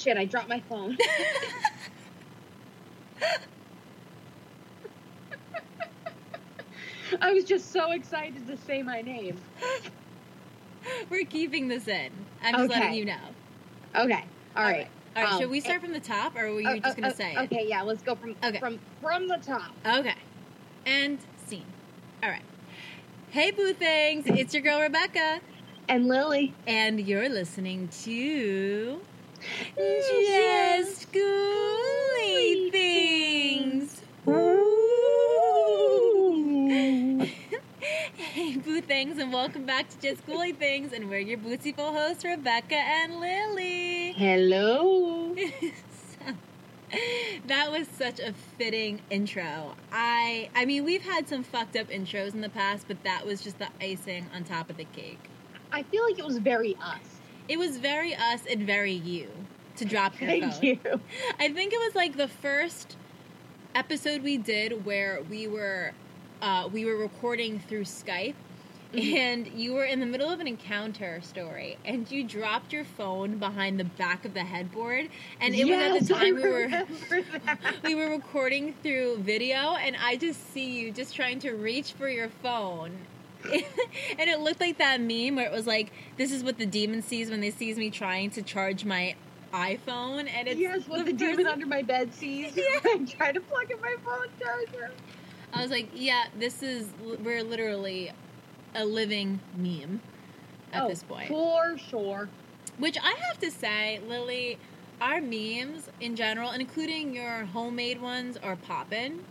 shit, I dropped my phone. I was just so excited to say my name. We're keeping this in. I'm just Okay. letting you know. Okay. All right. All right, Um, should we start from the top, or were you Oh, just oh, gonna oh, say it? Okay, yeah, let's go from Okay. from from the top. Okay. And scene. All right. Hey, boo things! It's your girl Rebecca, And Lily. and you're listening to Just Ghouly Things. Hey, boo things, and welcome back to Just Ghouly Things, and we're your bootsy-ful hosts, Rebecca and Lily. Hello. So, that was such a fitting intro. I I mean, we've had some fucked up intros in the past, but that was just the icing on top of the cake. I feel like it was very us. It was very us and very you to drop your Thank phone. you. I think it was like the first episode we did where we were uh, we were recording through Skype. Mhm. And you were in the middle of an encounter story, and you dropped your phone behind the back of the headboard. And it was at the time we were we were recording through video and I just see you just trying to reach for your phone. and it looked like that meme where it was like, this is what the demon sees when they sees me trying to charge my iPhone and it's yes, what the, demon under my bed sees. Yeah. I'm trying to plug in my phone charger. I was like, yeah, this is we're literally a living meme at oh, this point. For sure. Which I have to say, Lily, our memes in general, including your homemade ones, are poppin'.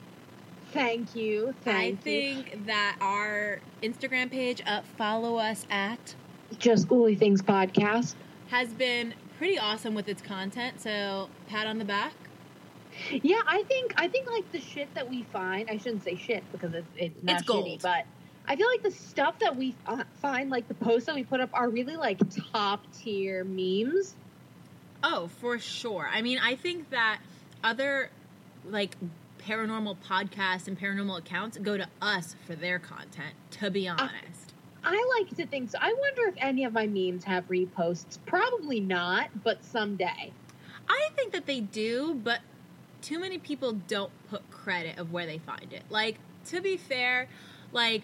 Thank you. I Thank you. think that our Instagram page, uh, follow us at, Just Ghouly Things podcast. has been pretty awesome with its content. So pat on the back. Yeah, I think I think like the shit that we find. I shouldn't say shit because it's it's not It's gold. shitty, but I feel like the stuff that we find, like the posts that we put up, are really like top tier memes. Oh, for sure. I mean, I think that other like paranormal podcasts and paranormal accounts go to us for their content. To be uh, honest, I like to think so. I wonder if any of my memes have reposts. Probably not, but someday. I think that they do, but too many people don't put credit of where they find it. Like, to be fair, like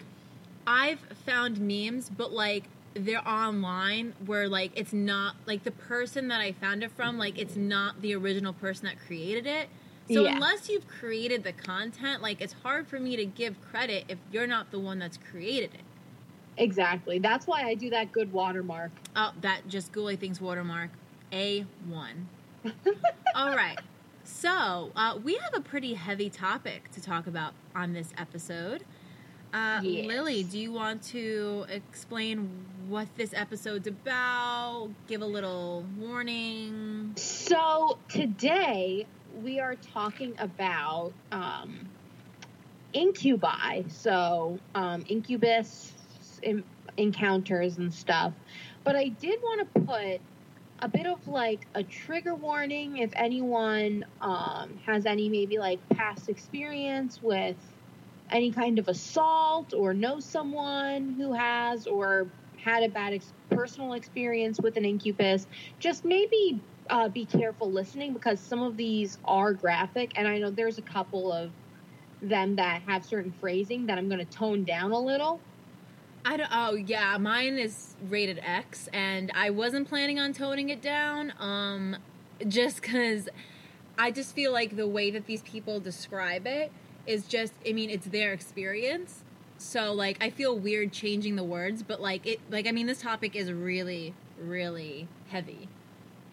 I've found memes, but like they're online where like it's not like the person that I found it from, like it's not the original person that created it. So Yeah. unless you've created the content, like it's hard for me to give credit if you're not the one that's created it. Exactly. That's why I do that good watermark. Oh, that just ghouly things watermark. A one. All right. So uh, we have a pretty heavy topic to talk about on this episode. Uh, Yes. Lily, do you want to explain what this episode's about? Give a little warning. So today we are talking about um, incubi. So um, incubus in, encounters and stuff. But I did want to put a bit of like a trigger warning if anyone um, has any maybe like past experience with any kind of assault or knows someone who has or had a bad ex- personal experience with an incubus just maybe uh, be careful listening because some of these are graphic, and I know there's a couple of them that have certain phrasing that I'm going to tone down a little. I don't. Oh yeah, mine is rated X, and I wasn't planning on toning it down. Um, just because I just feel like the way that these people describe it is just. I mean, it's their experience. So like, I feel weird changing the words, but like it. Like I mean, this topic is really, really heavy.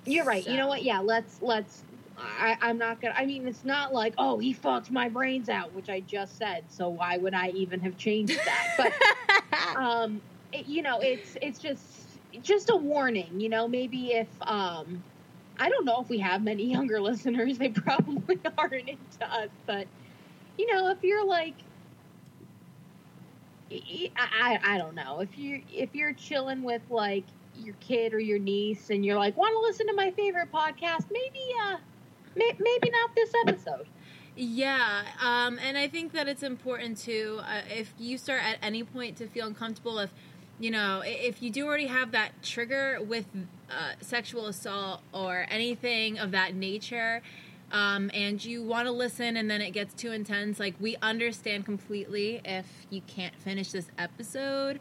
You're right. You know what? Yeah, let's let's. I, I'm not gonna. I mean, it's not like oh he fucked my brains out, which I just said. So why would I even have changed that? But um, it, you know, it's it's just just a warning. You know, maybe if um, I don't know if we have many younger listeners, they probably aren't into us. But you know, if you're like, I I, I don't know if you if you're chilling with like your kid or your niece and you're like want to listen to my favorite podcast, maybe uh, may, maybe not this episode. Yeah, um, and I think that it's important to uh, if you start at any point to feel uncomfortable if you know if you do already have that trigger with uh, sexual assault or anything of that nature, um, and you want to listen and then it gets too intense, like we understand completely if you can't finish this episode.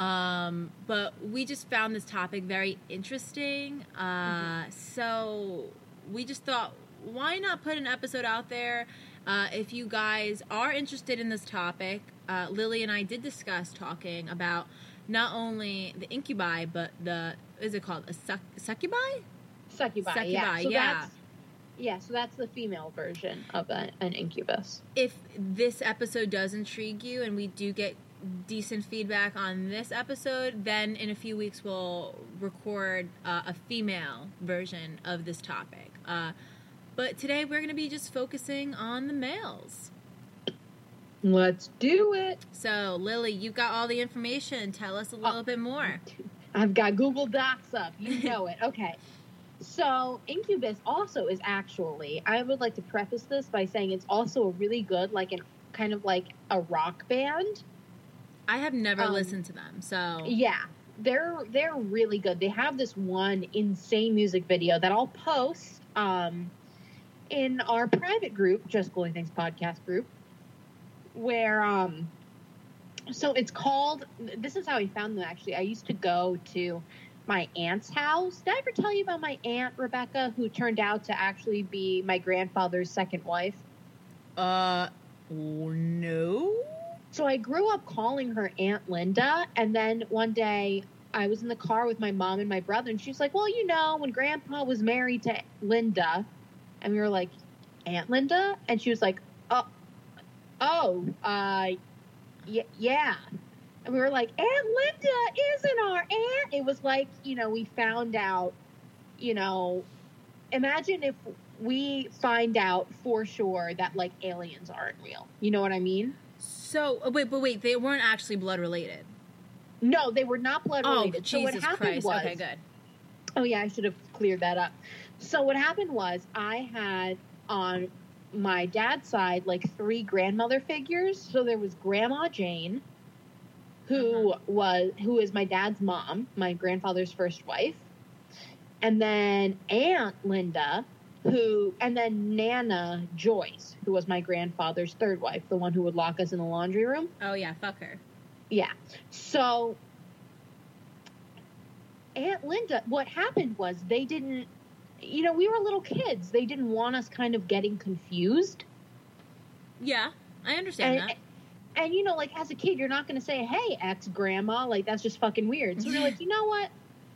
Um, but we just found this topic very interesting. Uh, mm-hmm. So we just thought, why not put an episode out there? Uh, if you guys are interested in this topic, uh, Lily and I did discuss talking about not only the incubi, but the is it called a suc- succubi? Succubi, succubi yeah. So yeah. yeah, so that's the female version of a, an incubus. If this episode does intrigue you, and we do get decent feedback on this episode, then in a few weeks we'll record uh, a female version of this topic. Uh, but today we're going to be just focusing on the males. Let's do it. So, Lily, you've got all the information. Tell us a little oh, bit more. I've got Google Docs up. You know it. Okay. So, Incubus also is actually, I would like to preface this by saying it's also a really good, like, an kind of like a rock band. I have never um, listened to them. So, yeah. They're they're really good. They have this one insane music video that I'll post um, in our private group, Just Ghouly Things podcast group where um so it's called this is how I found them actually. I used to go to my aunt's house. Did I ever tell you about my aunt Rebecca who turned out to actually be my grandfather's second wife? Uh no. So I grew up calling her Aunt Linda and then one day I was in the car with my mom and my brother and she's like, "Well, you know, when grandpa was married to Linda." And we were like, "Aunt Linda?" And she was like, "Oh, oh, uh, y- yeah. And we were like, Aunt Linda isn't our aunt. It was like, you know, we found out, you know, imagine if we find out for sure that like aliens aren't real. You know what I mean? So, oh, wait, but wait, they weren't actually blood related. No, they were not blood related. oh, related. Jesus so what happened Christ. was, okay, good. Oh yeah, I should have cleared that up. So what happened was I had on my dad's side like three grandmother figures. So there was Grandma Jane, who uh-huh. was who is my dad's mom, my grandfather's first wife, and then Aunt Linda, who and then Nana Joyce, who was my grandfather's third wife, the one who would lock us in the laundry room. Oh yeah, fuck her. Yeah. So Aunt Linda, what happened was they didn't you know, we were little kids. They didn't want us kind of getting confused. Yeah, I understand and, that. And, you know, like as a kid, you're not going to say, "Hey, ex grandma," like that's just fucking weird. So we're like, you know what?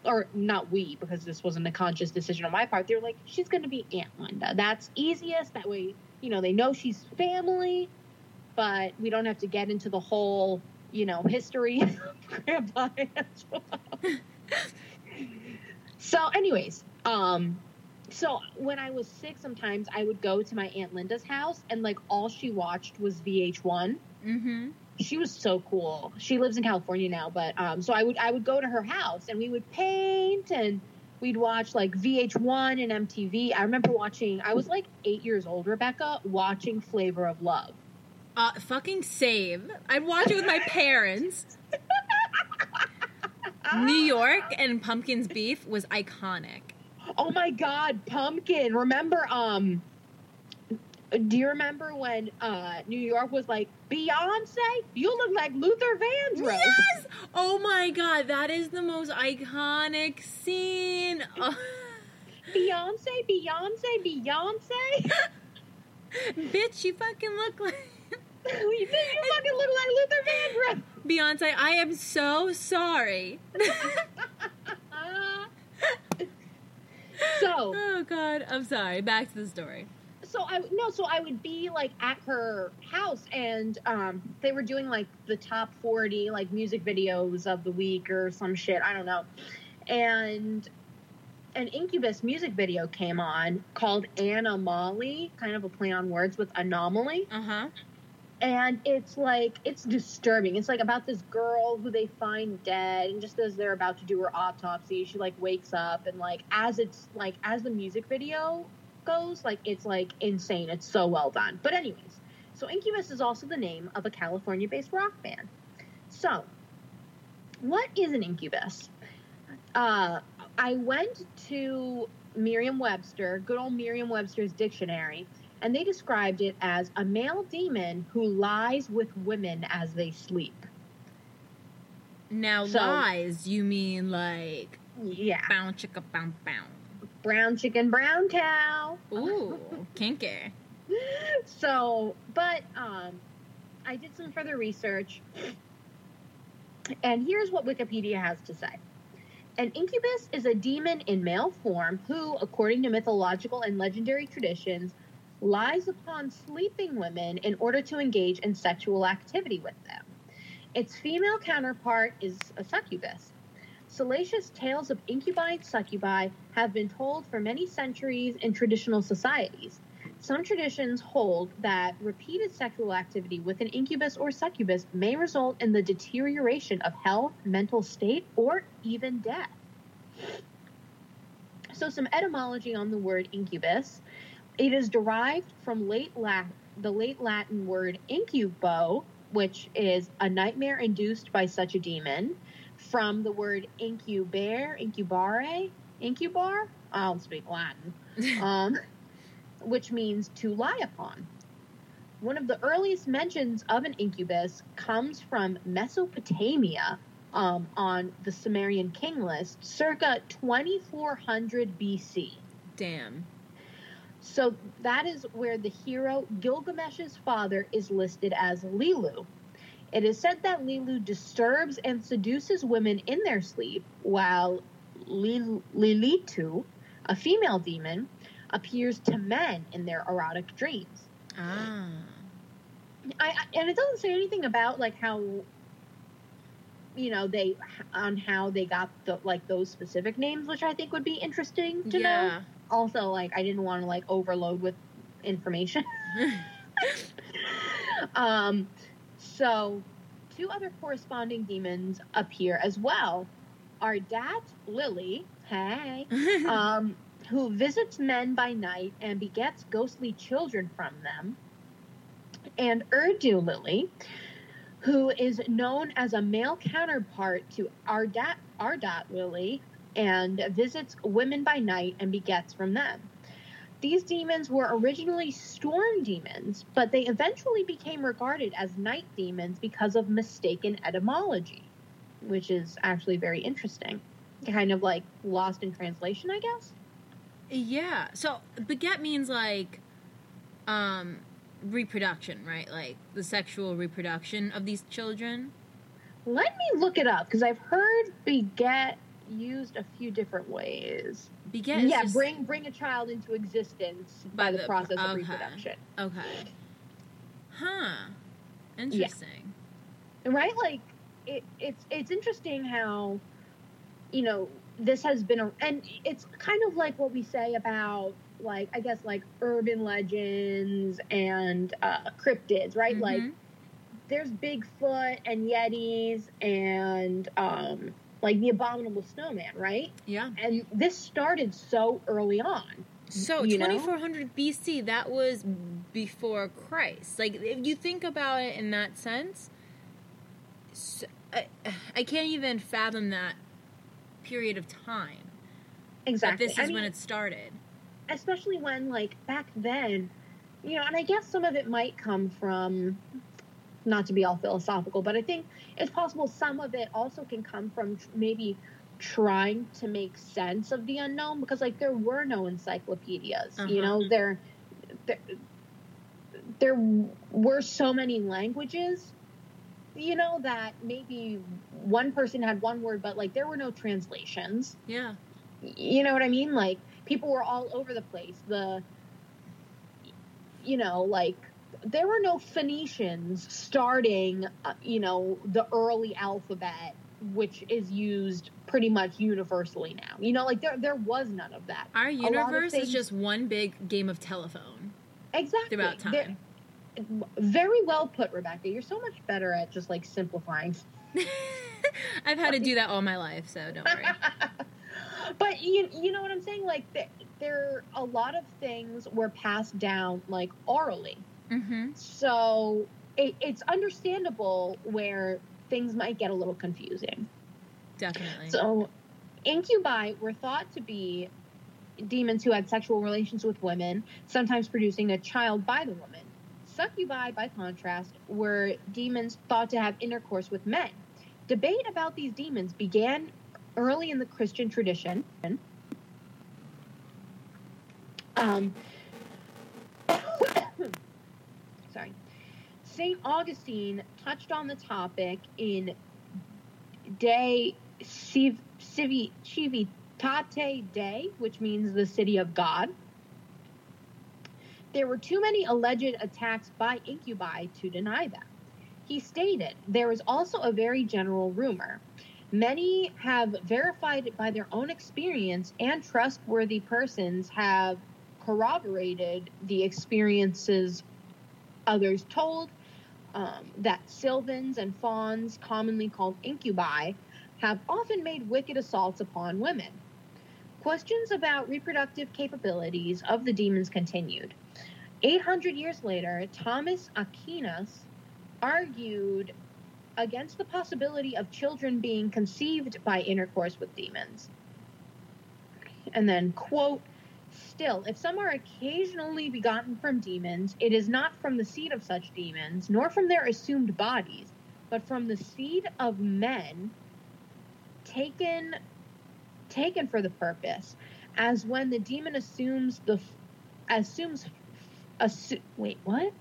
Or not we, because this wasn't a conscious decision on my part. They're like, she's going to be Aunt Linda. That's easiest. That way, you know, they know she's family, but we don't have to get into the whole, you know, history of grandpa as well. so, anyways, um, so when I was sick, sometimes I would go to my aunt Linda's house, and like all she watched was VH1. Mm-hmm. She was so cool. She lives in California now, but um, so I would I would go to her house, and we would paint, and we'd watch like VH1 and MTV. I remember watching. I was like eight years old, Rebecca, watching Flavor of Love. Uh, fucking same. I'd watch it with my parents. New York and Pumpkin's beef was iconic. Oh my God, Pumpkin! Remember, um, do you remember when uh, New York was like Beyonce? You look like Luther Vandross. Yes. Oh my God, that is the most iconic scene. Oh. Beyonce, Beyonce, Beyonce. Bitch, you fucking look like. you fucking look like Luther Vandross. Beyonce, I am so sorry. so oh god i'm sorry back to the story so i no so i would be like at her house and um they were doing like the top 40 like music videos of the week or some shit i don't know. And an incubus music video came on called anna molly kind of a play on words with anomaly. Uh-huh. And it's like it's disturbing. It's like about this girl who they find dead and just as they're about to do her autopsy she like wakes up and like as it's like as the music video goes like it's like insane it's so well done but anyways so incubus is also the name of a california based rock band so what is an incubus uh I went to Merriam Webster, good old Merriam Webster's dictionary, and they described it as a male demon who lies with women as they sleep. Now So- lies, you mean like Yeah. bow chicka bow bow. Brown chicken, brown cow. Ooh, kinky. so, but um, I did some further research, and here's what Wikipedia has to say. An incubus is a demon in male form who, according to mythological and legendary traditions, lies upon sleeping women in order to engage in sexual activity with them. Its female counterpart is a succubus. Salacious tales of incubi and succubi have been told for many centuries in traditional societies. Some traditions hold that repeated sexual activity with an incubus or succubus may result in the deterioration of health, mental state, or even death. So, some etymology on the word incubus. It is derived from late Lat- the late Latin word incubo, which is a nightmare induced by such a demon, from the word incubare, incubare, incubar. I don't speak Latin um, which means to lie upon. One of the earliest mentions of an incubus comes from Mesopotamia um, on the Sumerian king list, circa 2400 BC. Damn. So that is where the hero Gilgamesh's father is listed as Lilu. It is said that Lilu disturbs and seduces women in their sleep, while Lil- Lilitu, a female demon, appears to men in their erotic dreams. Ah. I, I and it doesn't say anything about like how you know they on how they got the like those specific names, which I think would be interesting to know. Also, like I didn't want to like overload with information. um, so two other corresponding demons appear as well. Ardat Lily, hey, um, who visits men by night and begets ghostly children from them, and Urdu Lily, who is known as a male counterpart to Ardat, Ardat Lily and visits women by night and begets from them. These demons were originally storm demons, but they eventually became regarded as night demons because of mistaken etymology, which is actually very interesting. Kind of like lost in translation, I guess. yeah. So beget means like um reproduction, right? Like the sexual reproduction of these children. Let me look it up because I've heard beget used a few different ways. Beget is yeah, just- bring bring a child into existence by, By the, the- process of reproduction. Okay. Huh. Interesting. right like it, it's it's interesting how you know this has been a and it's kind of like what we say about like i guess like urban legends and uh cryptids right like Mhm. there's bigfoot and yetis and um like the abominable snowman right Yeah. and this started so early on So you know? 2400 BC, that was before Christ. Like if you think about it in that sense, I can't even fathom that period of time. exactly That this I is mean, when it started. especially when like back then you know and i guess some of it might come from not to be all philosophical but i think it's possible some of it also can come from maybe trying to make sense of the unknown because like there were no encyclopedias you Uh-huh. know there, there there were so many languages you know that maybe one person had one word but like there were no translations Yeah. you know what I mean? Like people were all over the place. The you know, like there were no Phoenicians starting, uh, you know, the early alphabet, which is used pretty much universally now. You know, like there there was none of that. Our universe things- is just one big game of telephone Exactly. throughout There- time. very well put, Rebecca. You're so much better at just like simplifying. I've had to do that all my life, so don't worry. but you you know what I'm saying? Like there, there a lot of things were passed down like orally. Hmm So it, it's understandable where things might get a little confusing. Definitely. So, Incubi were thought to be demons who had sexual relations with women, sometimes producing a child by the woman. Succubi, by contrast, were demons thought to have intercourse with men. Debate about these demons began early in the Christian tradition. Um, sorry. St. Augustine touched on the topic in De Civ- Civi- Civitate Dei, which means the city of God. There were too many alleged attacks by incubi to deny them. He stated, There is also a very general rumor. Many have verified it by their own experience, and trustworthy persons have corroborated the experiences others told um, that sylvans and fauns, commonly called incubi, have often made wicked assaults upon women. Questions about reproductive capabilities of the demons continued. 800 years later, Thomas Aquinas argued against the possibility of children being conceived by intercourse with demons. And then, quote, Still, if some are occasionally begotten from demons, it is not from the seed of such demons, nor from their assumed bodies, but from the seed of men taken taken for the purpose, as when the demon assumes the assumes assu- wait what?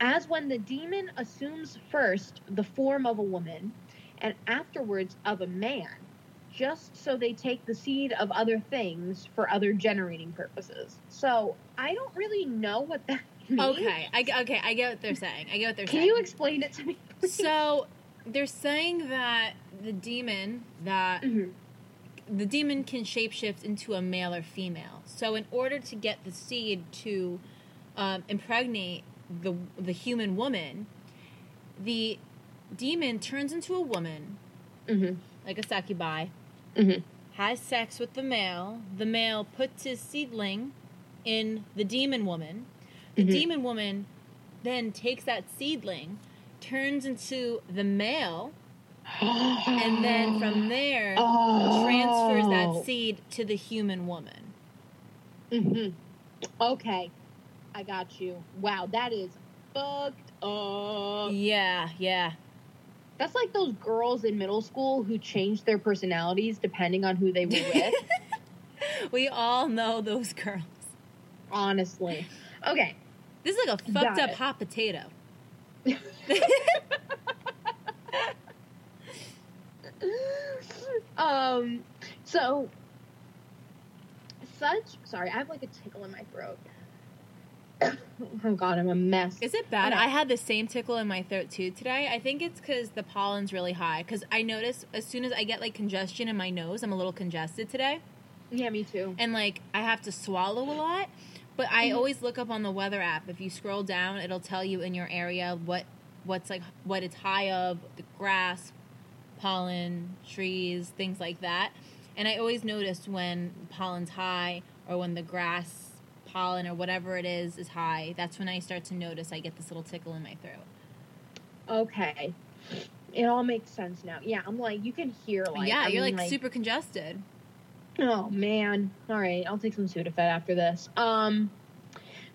As when the demon assumes first the form of a woman and afterwards of a man, just so they take the seed of other things for other generating purposes. So I don't really know what that means. Okay, I, okay, I get what they're saying. I get what they're Can saying. you explain it to me? please? so they're saying that the demon that Mhm. the demon can shapeshift into a male or female. So in order to get the seed to um, impregnate the the human woman, the demon turns into a woman, Mhm. like a succubi, Mhm. has sex with the male. The male puts his seedling in the demon woman. The Mhm. demon woman then takes that seedling, turns into the male, and then from there transfers Oh. that seed to the human woman. Mhm. Okay, I got you. Wow, that is fucked up. Yeah, yeah. That's like those girls in middle school who changed their personalities depending on who they were with. we all know those girls. honestly. Okay. This is like a Got fucked up it. hot potato. um. So. Such. Sorry, I have like a tickle in my throat. oh God, I'm a mess. Is it bad? Okay. I had the same tickle in my throat too today. I think it's because the pollen's really high. Because I notice as soon as I get like congestion in my nose, I'm a little congested today. Yeah, me too. and like I have to swallow a lot. But I Mhm. always look up on the weather app. If you scroll down, it'll tell you in your area what what's like what it's high of, the grass, pollen, trees, things like that. And I always notice when pollen's high or when the grass pollen or whatever it is is high. That's when I start to notice I get this little tickle in my throat. Okay. It all makes sense now. Yeah, I'm like, you can hear like. yeah, I'm you're like, super congested. Oh man. All right, I'll take some Sudafed after this. Um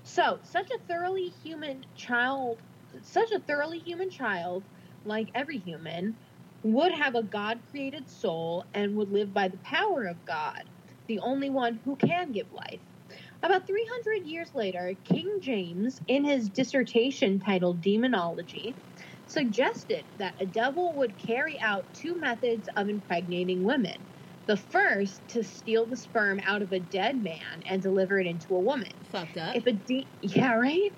so, such a thoroughly human child, such a thoroughly human child, like every human, would have a God-created soul and would live by the power of God, the only one who can give life. About 300 years later, King James, in his dissertation titled Demonology, suggested that a devil would carry out two methods of impregnating women. The first to steal the sperm out of a dead man and deliver it into a woman. Fucked up. If a de- yeah, right.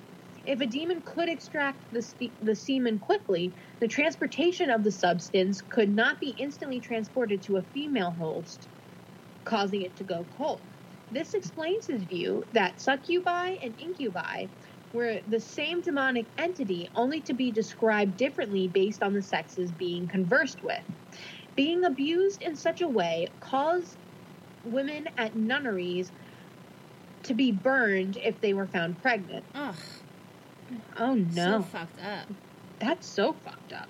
If a demon could extract the ste the semen quickly, the transportation of the substance could not be instantly transported to a female host, causing it to go cold. This explains his view that succubi and incubi were the same demonic entity, only to be described differently based on the sexes being conversed with. Being abused in such a way caused women at nunneries to be burned if they were found pregnant. Ugh, Oh no, so fucked up. that's so fucked up.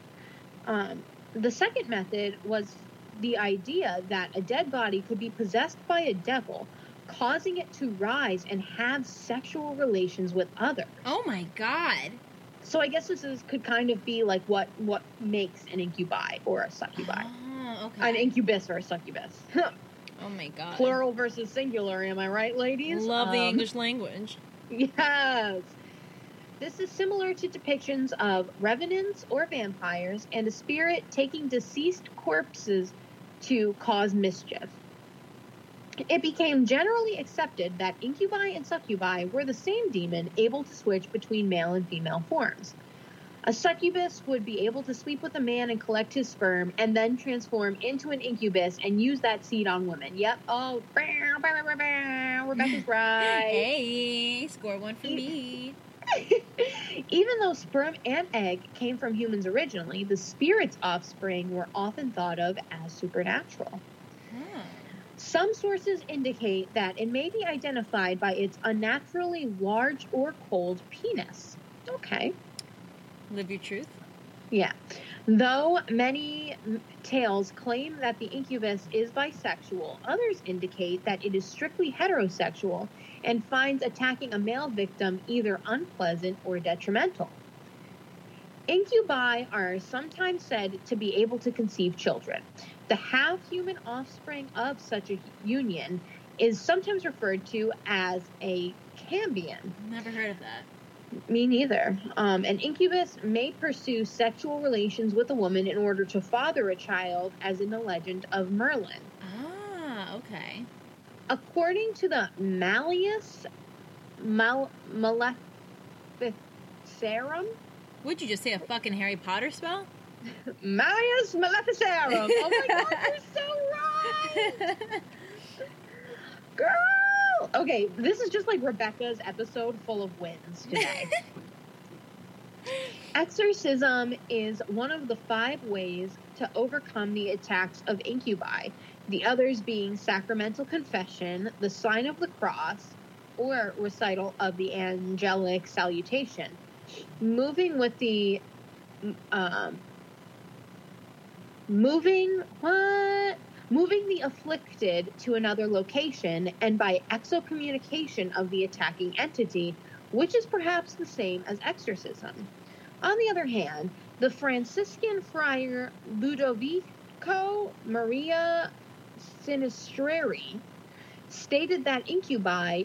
Um, the second method was the idea that a dead body could be possessed by a devil, causing it to rise and have sexual relations with others. Oh my god. So I guess this is could kind of be like what what makes an incubi or a succubi. Oh, okay. An incubus or a succubus. oh my god. Plural versus singular, am I right, ladies? Love the Um, English language. Yes. This is similar to depictions of revenants or vampires and a spirit taking deceased corpses to cause mischief. It became generally accepted that incubi and succubi were the same demon able to switch between male and female forms. A succubus would be able to sleep with a man and collect his sperm and then transform into an incubus and use that seed on women. Yep. Oh, bow, bow, bow, bow, Rebecca's right. Hey, score one for me. Even though sperm and egg came from humans originally, the spirit's offspring were often thought of as supernatural. Some sources indicate that it may be identified by its unnaturally large or cold penis. Okay. Live your truth. Yeah. Though many tales claim that the incubus is bisexual, others indicate that it is strictly heterosexual and finds attacking a male victim either unpleasant or detrimental. Incubi are sometimes said to be able to conceive children. The half human offspring of such a union is sometimes referred to as a cambion. Never heard of that. Me neither. Um, an incubus may pursue sexual relations with a woman in order to father a child, as in the legend of Merlin. Ah, okay. According to the Malleus Mal- Maleficarum, Would you just say a fucking Harry Potter spell? Malleus Maleficarum. Oh my god, you're so right, girl. Okay, this is just like Rebecca's episode full of wins today. Exorcism is one of the five ways to overcome the attacks of incubi, the others being sacramental confession, the sign of the cross, or recital of the angelic salutation. Moving with the um, moving what? Moving the afflicted to another location and by exocommunication of the attacking entity, which is perhaps the same as exorcism. On the other hand, the Franciscan friar Ludovico Maria Sinistrari stated that incubi,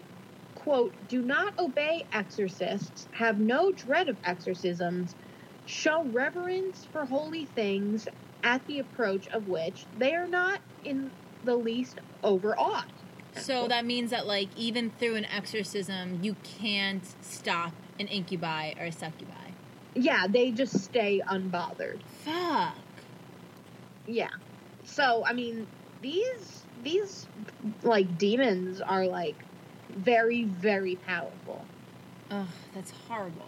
quote, do not obey exorcists, have no dread of exorcisms, show reverence for holy things, at the approach of which they are not in the least overawed. So that means that, like, even through an exorcism, you can't stop an incubi or a succubi. Yeah, they just stay unbothered. Fuck. Yeah. So I mean, these these like demons are like very very powerful. Ugh, that's horrible.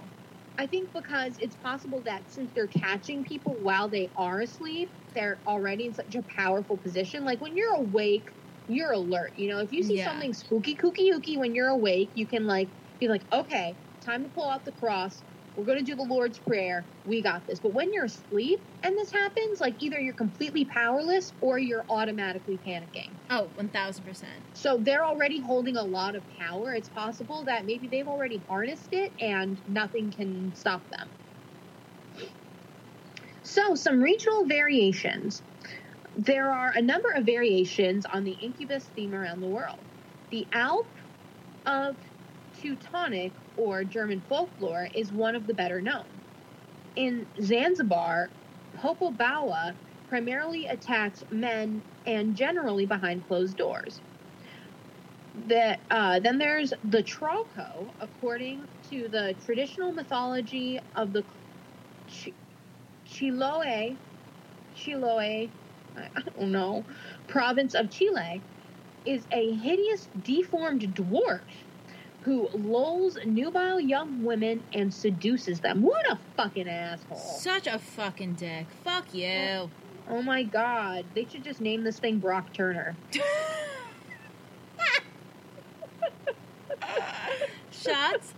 I think because it's possible that since they're catching people while they are asleep, they're already in such a powerful position. Like when you're awake, you're alert. You know, if you see Yeah. something spooky, kooky, ooky when you're awake, you can like be like, okay, time to pull out the cross. We're going to do the Lord's Prayer. We got this. But when you're asleep and this happens, like either you're completely powerless or you're automatically panicking. Oh, 1000%. So they're already holding a lot of power. It's possible that maybe they've already harnessed it and nothing can stop them. So, some regional variations. There are a number of variations on the incubus theme around the world. The Alp of Teutonic or German folklore is one of the better known. In Zanzibar, Popobawa primarily attacks men and generally behind closed doors. The, uh, then there's the Trauco, according to the traditional mythology of the Ch- Chiloe, Chiloe, I don't know, province of Chile, is a hideous, deformed dwarf who lulls nubile young women and seduces them. What a fucking asshole! Such a fucking dick. Fuck you. Oh, oh my god, they should just name this thing Brock Turner. Shots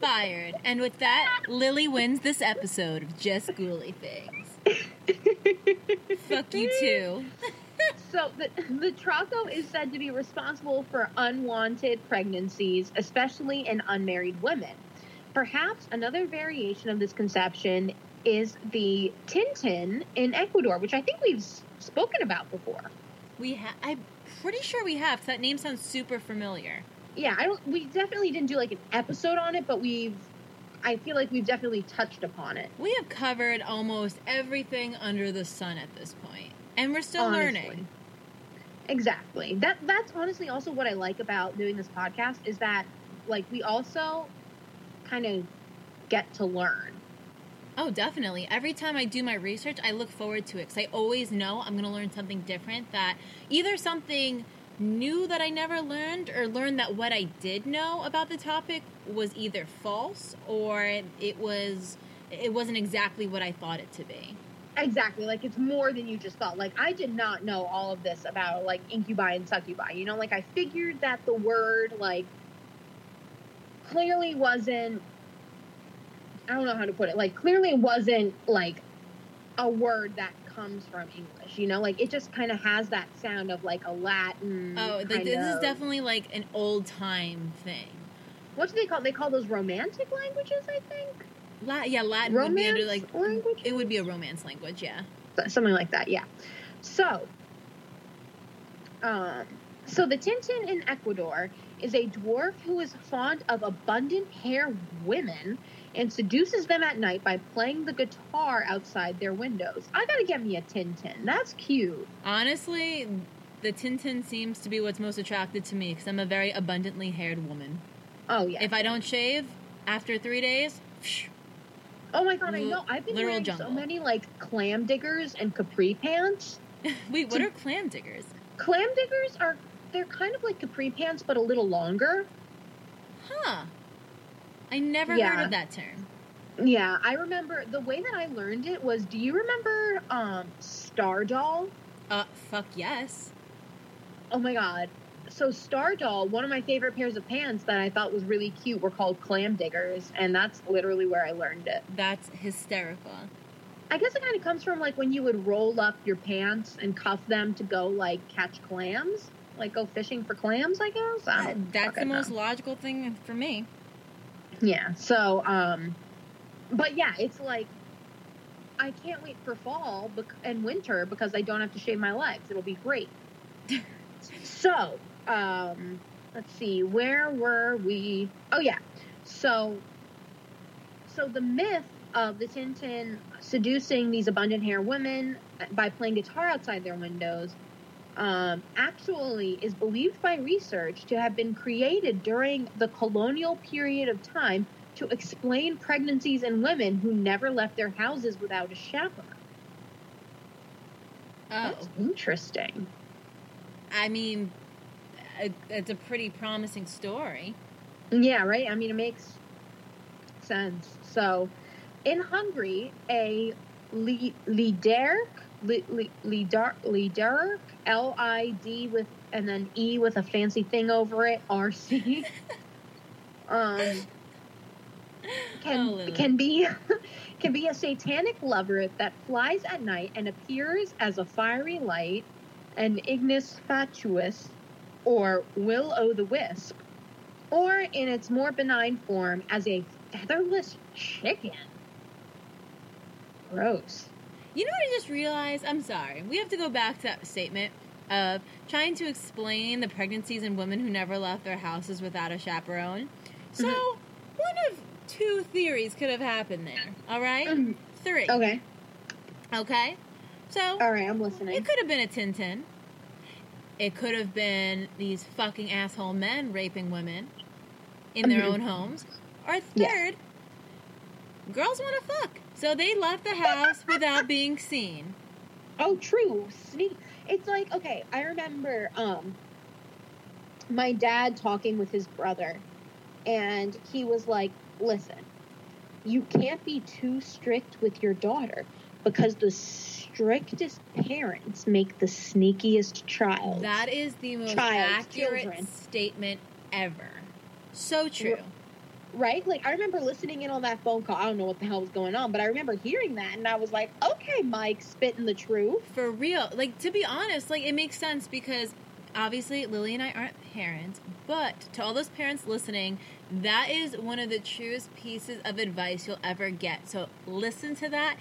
fired. And with that, Lily wins this episode of Just Ghouly Things. Fuck you too. So the the Trauco is said to be responsible for unwanted pregnancies, especially in unmarried women. Perhaps another variation of this conception is the Tintin in Ecuador, which I think we've spoken about before. We have. I'm pretty sure we have. that name sounds super familiar. Yeah, I don't. We definitely didn't do like an episode on it, but we've. I feel like we've definitely touched upon it. We have covered almost everything under the sun at this point, and we're still honestly. learning. Exactly. That that's honestly also what I like about doing this podcast is that like we also kind of get to learn. Oh, definitely. Every time I do my research, I look forward to it because I always know I'm going to learn something different. That either something new that I never learned, or learned that what I did know about the topic was either false or it was it wasn't exactly what I thought it to be. Exactly. Like it's more than you just thought. Like I did not know all of this about like incubi and succubi. You know, like I figured that the word like clearly wasn't I don't know how to put it. Like clearly wasn't like a word that comes from English. You know, like it just kind of has that sound of like a Latin. Oh, like this is definitely like an old time thing. what do they call? They call those romantic languages. I think La- yeah, Latin would be romance under like language. it would be a romance language. Yeah. something like that. Yeah. So, um, so the Tintin in Ecuador is a dwarf who is fond of abundant hair women and seduces them at night by playing the guitar outside their windows. I gotta get me a Tintin. That's cute. Honestly, the Tintin seems to be what's most attracted to me because I'm a very abundantly haired woman. Oh yeah. If I don't shave after three days, psh, oh my god, I know. I've been literal wearing jungle. so many like clam diggers and capri pants. wait, what are clam diggers? Clam diggers are they're kind of like capri pants but a little longer. Huh. I never Yeah. heard of that term. Yeah, I remember the way that I learned it was do you remember um Stardoll? Uh, fuck yes. Oh my god. So Stardoll, one of my favorite pairs of pants that I thought was really cute were called clam diggers, and that's literally where I learned it. That's hysterical. I guess it kind of comes from like when you would roll up your pants and cuff them to go like catch clams, like go fishing for clams. I guess I That's the most know. logical thing for me. Yeah. So, um, but yeah, it's like I can't wait for fall and winter because I don't have to shave my legs. It'll be great. so, um, let's see, where were we? Oh yeah. So, so the myth of the Tintin seducing these abundant hair women by playing guitar outside their windows um, actually is believed by research to have been created during the colonial period of time to explain pregnancies in women who never left their houses without a chaperone. Oh, That's interesting. I mean, it- it's a pretty promising story. Yeah, right? I mean, it makes sense. So, in Hungary, a li- Liderk, li- li- Lider- Liderk, L I D with, and then E with a fancy thing over it, R C, um, Oh, can Lily. can be can be a satanic lover that flies at night and appears as a fiery light, an ignis fatuus, or will o the wisp, or in its more benign form as a featherless chicken. Gross. You know what I just realized? I'm sorry. We have to go back to that statement of trying to explain the pregnancies in women who never left their houses without a chaperone. So, Mhm. one of two theories could have happened there. All right? Mhm. Three. Okay. Okay? So, All right. I'm listening. it could have been a Tintin. It could have been these fucking asshole men raping women in their Mhm. own homes. Or Yeah. third, girls want to fuck. So they left the house without being seen. Oh, true. Sneak. It's like okay. I remember um my dad talking with his brother, and he was like, "Listen, you can't be too strict with your daughter because the strictest parents make the sneakiest child." That is the most Child, accurate children. statement ever. So true. right? Like I remember listening in on that phone call. I don't know what the hell was going on, but I remember hearing that and I was like, okay, Mike, spitting the truth. For real. Like to be honest, like it makes sense because obviously Lily and I aren't parents, but to all those parents listening, that is one of the truest pieces of advice you'll ever get. So listen to that,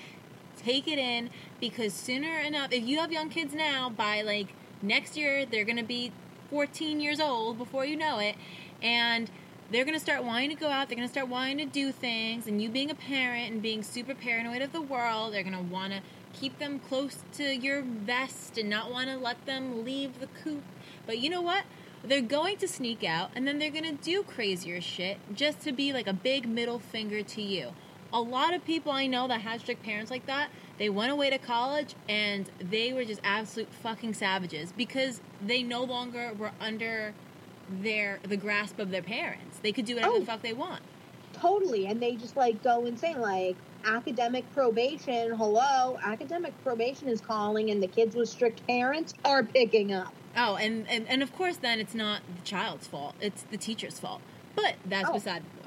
take it in, because sooner enough, if you have young kids now, by like next year, they're gonna be 14 years old before you know it, and they're going to start wanting to go out. They're going to start wanting to do things. And you being a parent and being super paranoid of the world, they're going to want to keep them close to your vest and not want to let them leave the coop. But you know what? They're going to sneak out and then they're going to do crazier shit just to be like a big middle finger to you. A lot of people I know that had strict parents like that, they went away to college and they were just absolute fucking savages because they no longer were under their the grasp of their parents. They could do whatever Oh. the fuck they want. Totally. And they just like go insane. Like academic probation, hello, academic probation is calling and the kids with strict parents are picking up. Oh, and, and and of course then it's not the child's fault. It's the teacher's fault. But that's Oh. beside the.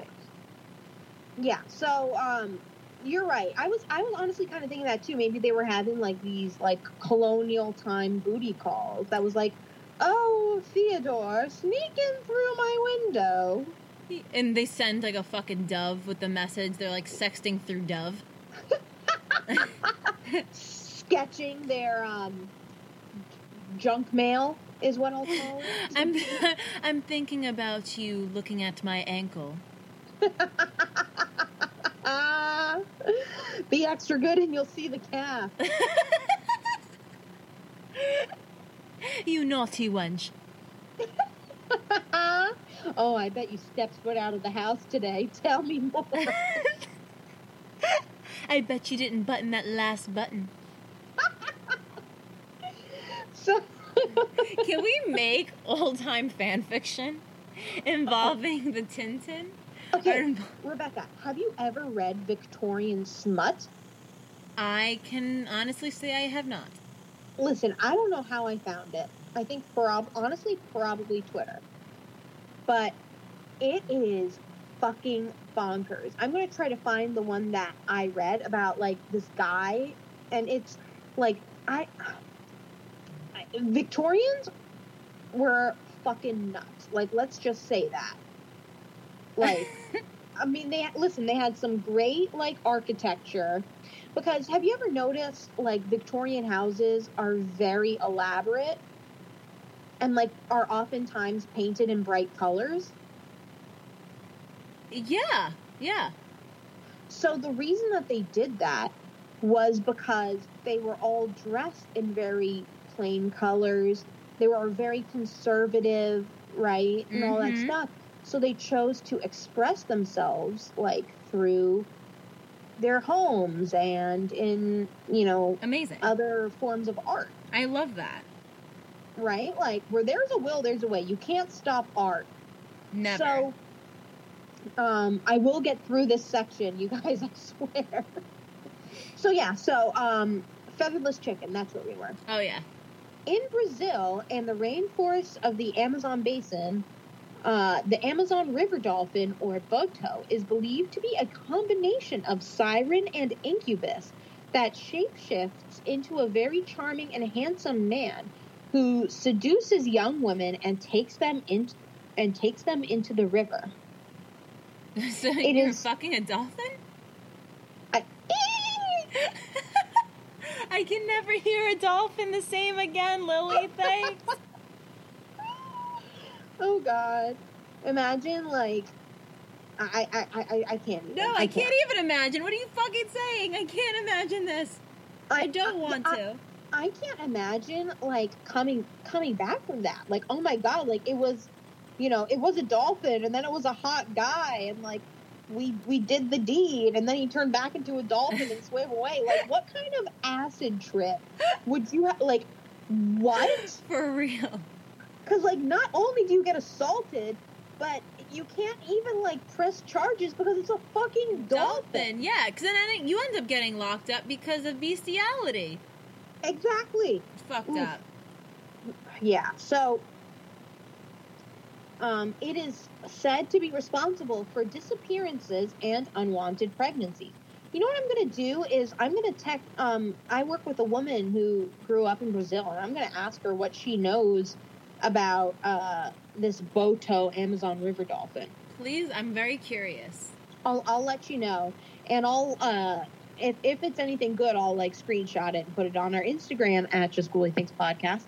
Yeah, so um you're right. I was I was honestly kind of thinking that too. Maybe they were having like these like colonial time booty calls. That was like, "Oh, Theodore, sneak in through my window." And they send like a fucking dove with the message. They're like sexting through dove. Sketching their um junk mail is what I'll call it. I'm I'm thinking about you looking at my ankle. Be extra good and you'll see the calf. You naughty wench. oh, I bet you stepped foot out of the house today. Tell me more. I bet you didn't button that last button. so, Can we make old time fan fiction involving the Tintin? okay, Rebecca, have you ever read Victorian smut? I can honestly say I have not. Listen, I don't know how I found it. I think prob honestly probably Twitter. But it is fucking bonkers. I'm going to try to find the one that I read about like this guy and it's like I, I Victorians were fucking nuts. Like let's just say that. Like I mean, they listen. They had some great like architecture, because have you ever noticed like Victorian houses are very elaborate, and like are oftentimes painted in bright colors. Yeah, yeah. So the reason that they did that was because they were all dressed in very plain colors. They were very conservative, right, and all that Mhm. stuff. So they chose to express themselves like through their homes and in, you know, Amazing. other forms of art, I love that. right? Like where there's a will, there's a way. You can't stop art. Never. So um, I will get through this section, you guys, I swear. so yeah, so um, featherless chicken, that's what we were. oh yeah. In Brazil and the rainforests of the Amazon basin, uh, the Amazon river dolphin, or boto, is believed to be a combination of siren and incubus that shapeshifts into a very charming and handsome man who seduces young women and takes them in and takes them into the river. so It you're is- fucking a dolphin? I- I can never hear a dolphin the same again, Lily. Thanks. oh God! Imagine like I I I I, I can't. Even. No, I can't even imagine. What are you fucking saying? I can't imagine this. I don't want I- to. I can't imagine like coming coming back from that. Like, oh my god, like it was, you know, it was a dolphin, and then it was a hot guy, and like we we did the deed, and then he turned back into a dolphin and swam away. Like, what kind of acid trip would you have? Like, what? For real. Because like, not only do you get assaulted, but you can't even like press charges because it's a fucking dolphin. Dolphin, yeah, because then I you end up getting locked up because of bestiality. Exactly. It's fucked Oof. up. Yeah. So, um, it is said to be responsible for disappearances and unwanted pregnancies. You know what I'm going to do is I'm going to text. Um, I work with a woman who grew up in Brazil, and I'm going to ask her what she knows about uh, this Boto Amazon river dolphin. Please, I'm very curious. I'll I'll let you know, and I'll uh, if if it's anything good, I'll like screenshot it and put it on our Instagram at Just Ghouly Things Podcast.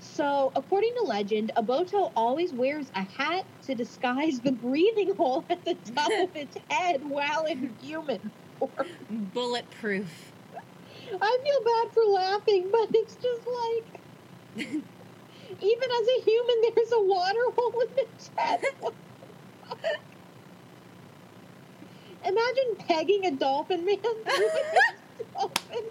So, according to legend, a Boto always wears a hat to disguise the breathing hole at the top of its head while in human form. Bulletproof. I feel bad for laughing, but it's just like, even as a human, there's a water hole in the head. Imagine pegging a dolphin man through his dolphin.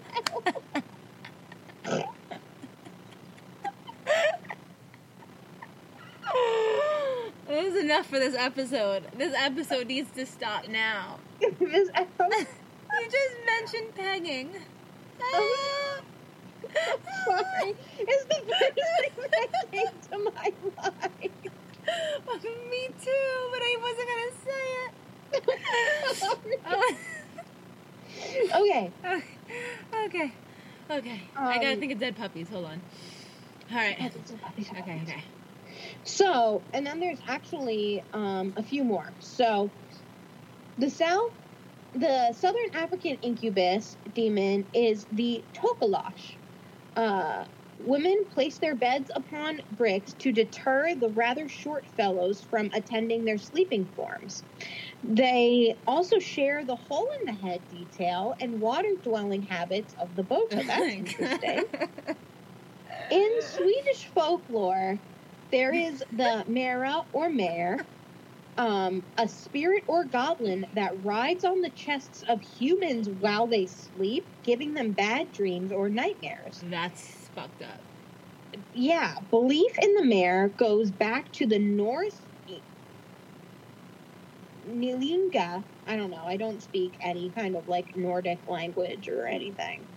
That was enough for this episode. This episode needs to stop now. This episode- You just mentioned pegging. Oh. Ah! Sorry. It's the first thing that came to my mind. Me too, but I wasn't gonna say it. okay. Okay, okay. I gotta Um, think of dead puppies. Hold on. All right. Okay, okay. So, and then there's actually um, a few more. So, the South, the Southern African incubus demon is the Tokolosh. Uh, women place their beds upon bricks to deter the rather short fellows from attending their sleeping forms. They also share the hole in the head detail and water dwelling habits of the Boto. That's interesting. In Swedish folklore, there is the mera or mare, um, a spirit or goblin that rides on the chests of humans while they sleep, giving them bad dreams or nightmares. That's fucked up. Yeah, belief in the mare goes back to the North Nilinga. I don't know. I don't speak any kind of like Nordic language or anything.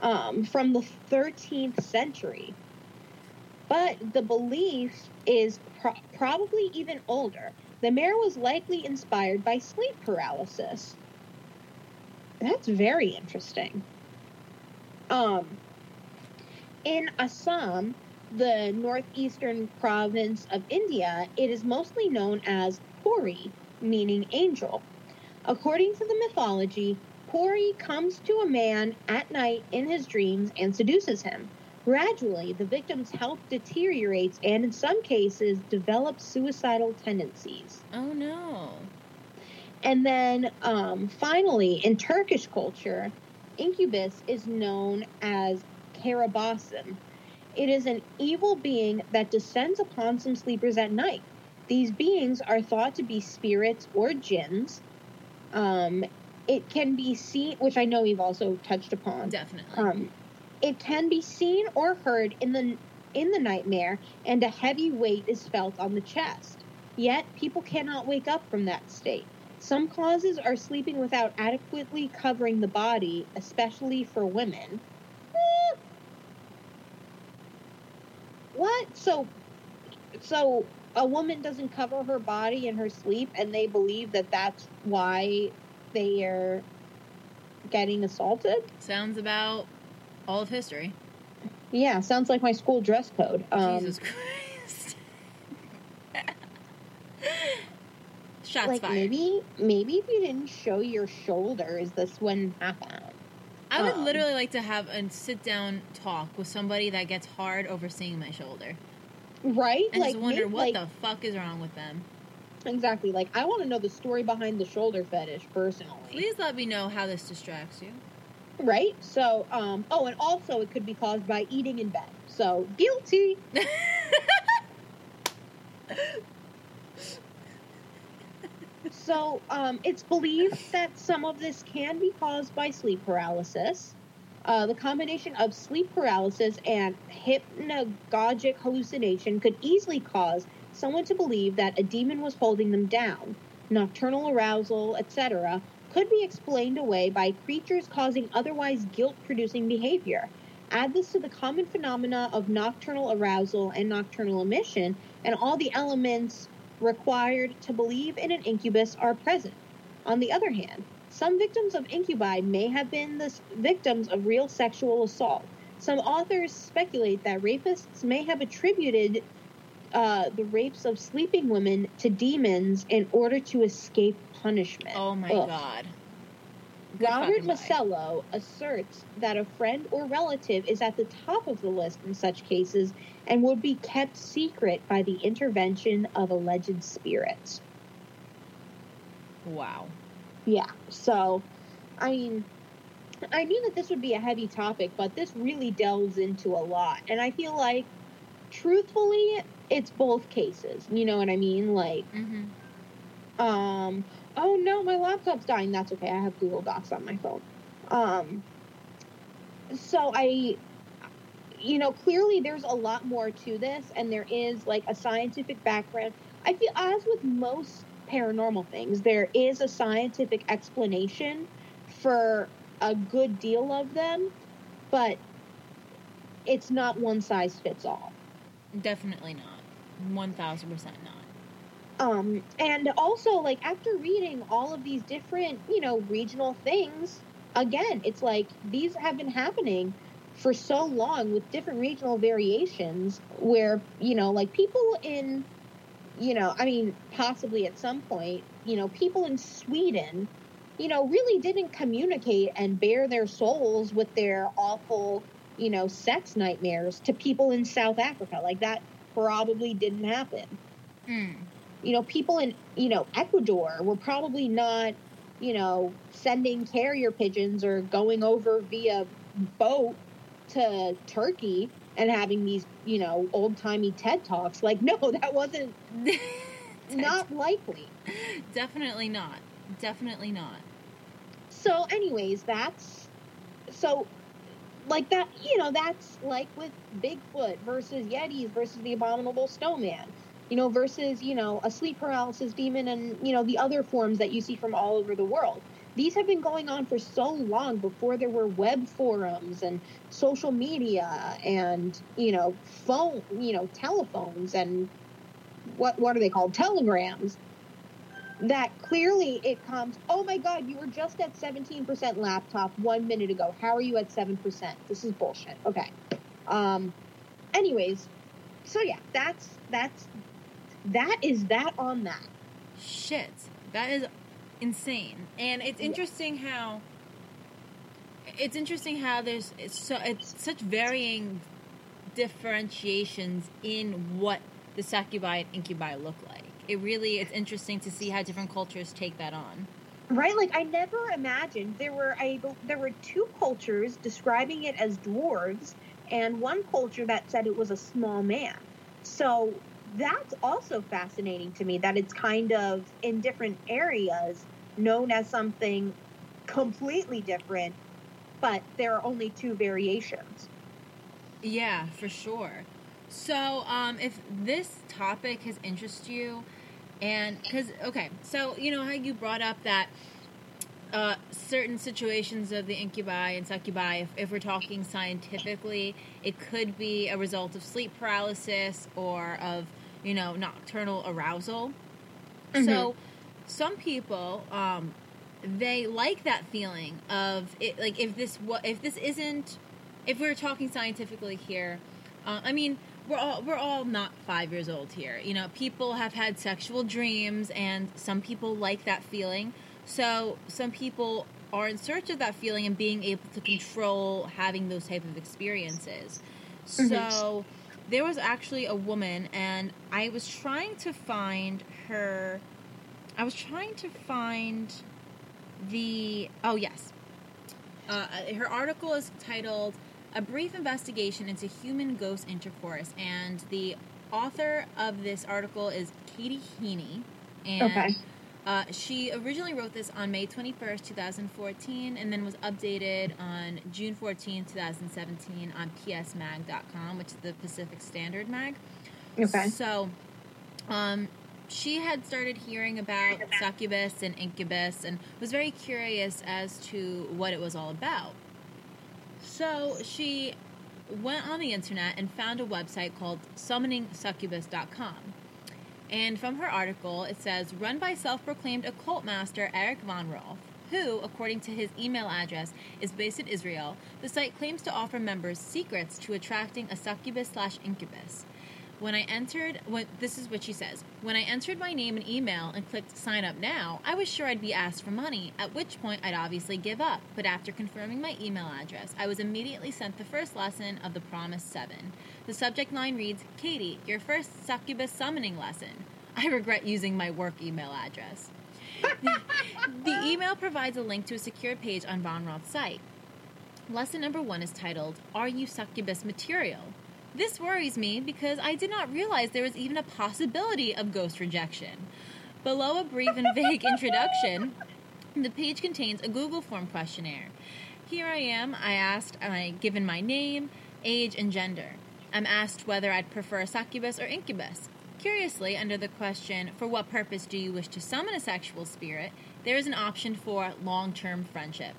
Um, from the 13th century. But the belief is pro- probably even older. The mare was likely inspired by sleep paralysis. That's very interesting. Um, in Assam, the northeastern province of India, it is mostly known as Puri, meaning angel. According to the mythology, Puri comes to a man at night in his dreams and seduces him. Gradually, the victim's health deteriorates and, in some cases, develops suicidal tendencies. Oh no. And then um, finally, in Turkish culture, incubus is known as karabasim. It is an evil being that descends upon some sleepers at night. These beings are thought to be spirits or jinns. Um, it can be seen, which I know we've also touched upon. Definitely. Um, it can be seen or heard in the in the nightmare, and a heavy weight is felt on the chest. Yet people cannot wake up from that state. Some causes are sleeping without adequately covering the body, especially for women. Eh. What? So, so a woman doesn't cover her body in her sleep, and they believe that that's why they are getting assaulted? Sounds about all of history. Yeah, sounds like my school dress code. Um, Jesus Christ. Shots like fired. maybe, maybe if you didn't show your shoulders, this wouldn't happen. I would um, literally like to have a sit down talk with somebody that gets hard over seeing my shoulder. Right? And like, just wonder make- what like, the fuck is wrong with them. exactly. Like, I want to know the story behind the shoulder fetish personally. Please let me know how this distracts you. Right? So, um, oh, and also it could be caused by eating in bed. So, guilty. So, um, it's believed that some of this can be caused by sleep paralysis. Uh, the combination of sleep paralysis and hypnagogic hallucination could easily cause someone to believe that a demon was holding them down. Nocturnal arousal, etc., could be explained away by creatures causing otherwise guilt producing behavior. Add this to the common phenomena of nocturnal arousal and nocturnal emission, and all the elements required to believe in an incubus are present. On the other hand, some victims of incubi may have been the victims of real sexual assault. Some authors speculate that rapists may have attributed uh, the rapes of sleeping women to demons in order to escape punishment. Oh my Ugh. god. Good Robert. Masello asserts that a friend or relative is at the top of the list in such cases and would be kept secret by the intervention of alleged spirits. Wow. Yeah, so, I mean, I knew that this would be a heavy topic, but this really delves into a lot. And I feel like, truthfully, it's both cases. You know what I mean? Like, Mm-hmm. um, oh no, my laptop's dying. That's okay. I have Google Docs on my phone. Um, so I, you know, clearly there's a lot more to this, and there is like a scientific background. I feel, as with most paranormal things, there is a scientific explanation for a good deal of them, but it's not one size fits all. Definitely not. One thousand percent not. Um, and also, like, after reading all of these different, you know, regional things, again, it's like these have been happening for so long with different regional variations where, you know, like people in, you know, I mean, possibly at some point, you know, people in Sweden, you know, really didn't communicate and bare their souls with their awful, you know, sex nightmares to people in South Africa. Like, that probably didn't happen Mm. you know, people in, you know, Ecuador were probably not, you know, sending carrier pigeons or going over via boat to Turkey and having these, you know, old timey TED talks. Like, no, that wasn't not likely. Definitely not. Definitely not. So, anyways, that's so like that, you know, that's like with Bigfoot versus Yetis versus the abominable snowman, you know, versus, you know, a sleep paralysis demon and, you know, the other forms that you see from all over the world. These have been going on for so long before there were web forums and social media and, you know, phone, you know, telephones and what what are they called? Telegrams that clearly it comes, oh my God, you were just at 17% laptop one minute ago. How are you at 7%? This is bullshit. Okay. Um, anyways, so yeah, that's, that's, that is that on that. Shit. That is insane. And it's Yeah. interesting how it's interesting how there's it's so it's such varying differentiations in what the succubi and incubi look like. It really it's interesting to see how different cultures take that on. Right? Like I never imagined there were a there were two cultures describing it as dwarves and one culture that said it was a small man. So that's also fascinating to me that it's kind of in different areas known as something completely different, but there are only two variations. Yeah, for sure. So, um, if this topic has interested you, and because okay, so you know how you brought up that uh, certain situations of the incubi and succubi, if, if we're talking scientifically, it could be a result of sleep paralysis or of you know nocturnal arousal. So, some people um, they like that feeling of it. Like if this what if this isn't if we're talking scientifically here, uh, I mean, we're all we're all not five years old here. You know, people have had sexual dreams, and some people like that feeling. So some people are in search of that feeling and being able to control having those type of experiences. So there was actually a woman, and I was trying to find her. I was trying to find the. Oh yes, uh, her article is titled "A Brief Investigation into Human Ghost Intercourse," and the author of this article is Katie Heaney, and Okay. uh, she originally wrote this on May twenty first, two thousand fourteen, and then was updated on June fourteenth, two thousand seventeen, on PSMag.com, which is the Pacific Standard Mag. Okay. So, um, she had started hearing about succubus and incubus and was very curious as to what it was all about. So she went on the internet and found a website called summoningsuccubus.com. And from her article, it says, run by self proclaimed occult master Eric Von Rohr, who, according to his email address, is based in Israel. The site claims to offer members secrets to attracting a succubus slash incubus. When I entered, this is what she says. When I entered my name and email and clicked sign up now, I was sure I'd be asked for money, at which point I'd obviously give up. But after confirming my email address, I was immediately sent the first lesson of the Promise 7. The subject line reads, Katie, your first succubus summoning lesson. I regret using my work email address. the email provides a link to a secured page on Von Rohr's site. Lesson number one is titled, Are You Succubus Material? This worries me because I did not realize there was even a possibility of ghost rejection. Below a brief and vague introduction, the page contains a Google form questionnaire. Here I am, I asked, I given my name, age, and gender. I'm asked whether I'd prefer a succubus or incubus. Curiously, under the question, For what purpose do you wish to summon a sexual spirit? there is an option for long term friendship.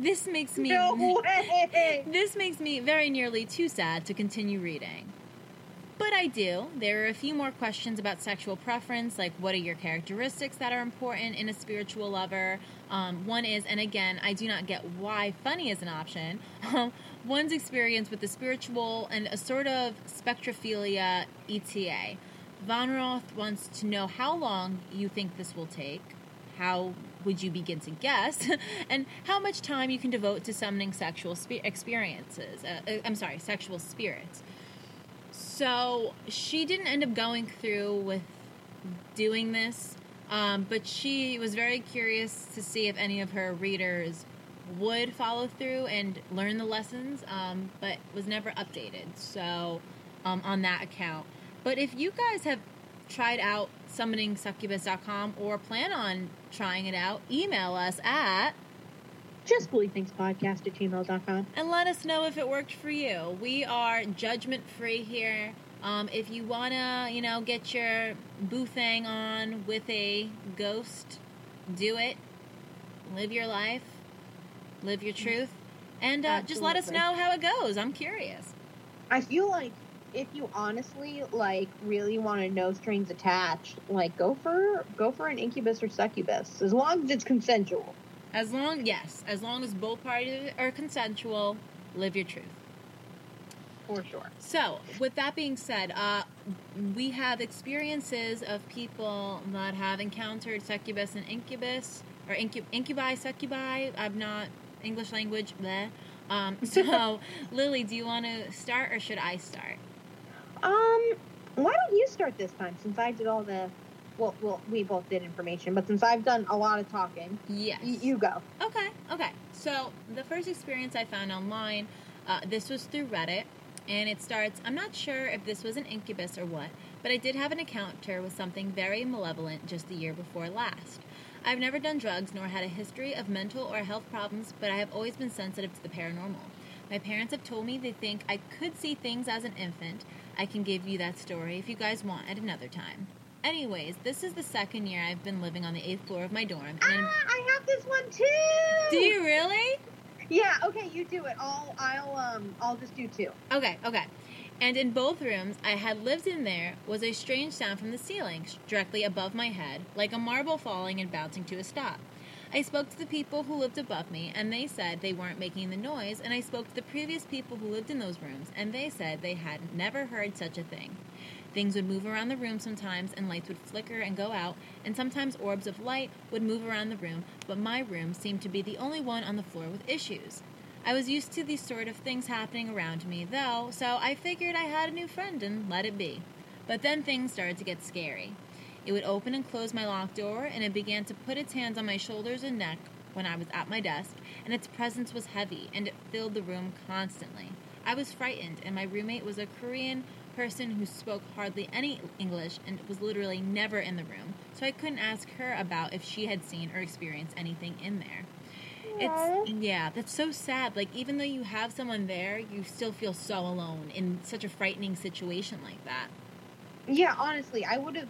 This makes me No way. this makes me very nearly too sad to continue reading. But I do. There are a few more questions about sexual preference, like what are your characteristics that are important in a spiritual lover? Um, one is, and again, I do not get why funny is an option. Um, one's experience with the spiritual and a sort of spectrophilia ETA. Von Rohr wants to know how long you think this will take. How would you begin to guess? and how much time you can devote to summoning sexual spe- experiences. Uh, uh, I'm sorry, sexual spirits. So she didn't end up going through with doing this, um, but she was very curious to see if any of her readers would follow through and learn the lessons, um, but was never updated. So um, on that account. But if you guys have tried out summoningsuccubus.com or plan on trying it out, email us at Just Ghouly Things podcast at gmail.com. and let us know if it worked for you. We are judgment free here. Um, if you wanna, you know, get your boo thing on with a ghost, do it. Live your life. Live your truth. And uh, just let us know how it goes. I'm curious. I feel like if you honestly like really want to no strings attached, like go for go for an incubus or succubus, as long as it's consensual. As long, yes, as long as both parties are consensual, live your truth. For sure. So, with that being said, uh, we have experiences of people that have encountered succubus and incubus, or incub- incubi, succubi. I'm not English language. Bleh. Um, so, Lily, do you want to start, or should I start? Um, why don't you start this time since I did all the well, well, we both did information, but since I've done a lot of talking, Yes. y- you go. Okay, okay. So the first experience I found online, uh, this was through Reddit, and it starts. I'm not sure if this was an incubus or what, but I did have an encounter with something very malevolent just the year before last. I've never done drugs nor had a history of mental or health problems, but I have always been sensitive to the paranormal. My parents have told me they think I could see things as an infant. I can give you that story if you guys want at another time. Anyways, this is the second year I've been living on the eighth floor of my dorm, and Ah, I have this one too. do you really? Yeah. Okay, you do it. I'll, I'll, um, I'll just do two. Okay, okay. And in both rooms I had lived in there was a strange sound from the ceiling, directly above my head, like a marble falling and bouncing to a stop. I spoke to the people who lived above me, and they said they weren't making the noise, and I spoke to the previous people who lived in those rooms, and they said they had never heard such a thing. Things would move around the room sometimes, and lights would flicker and go out, and sometimes orbs of light would move around the room, but my room seemed to be the only one on the floor with issues. I was used to these sort of things happening around me, though, so I figured I had a new friend and let it be. But then things started to get scary. It would open and close my locked door, and it began to put its hands on my shoulders and neck when I was at my desk, and its presence was heavy, and it filled the room constantly. I was frightened, and my roommate was a Korean person who spoke hardly any English and was literally never in the room, so I couldn't ask her about if she had seen or experienced anything in there. It's yeah, that's so sad. Like even though you have someone there, you still feel so alone in such a frightening situation like that. Yeah, honestly, I would have.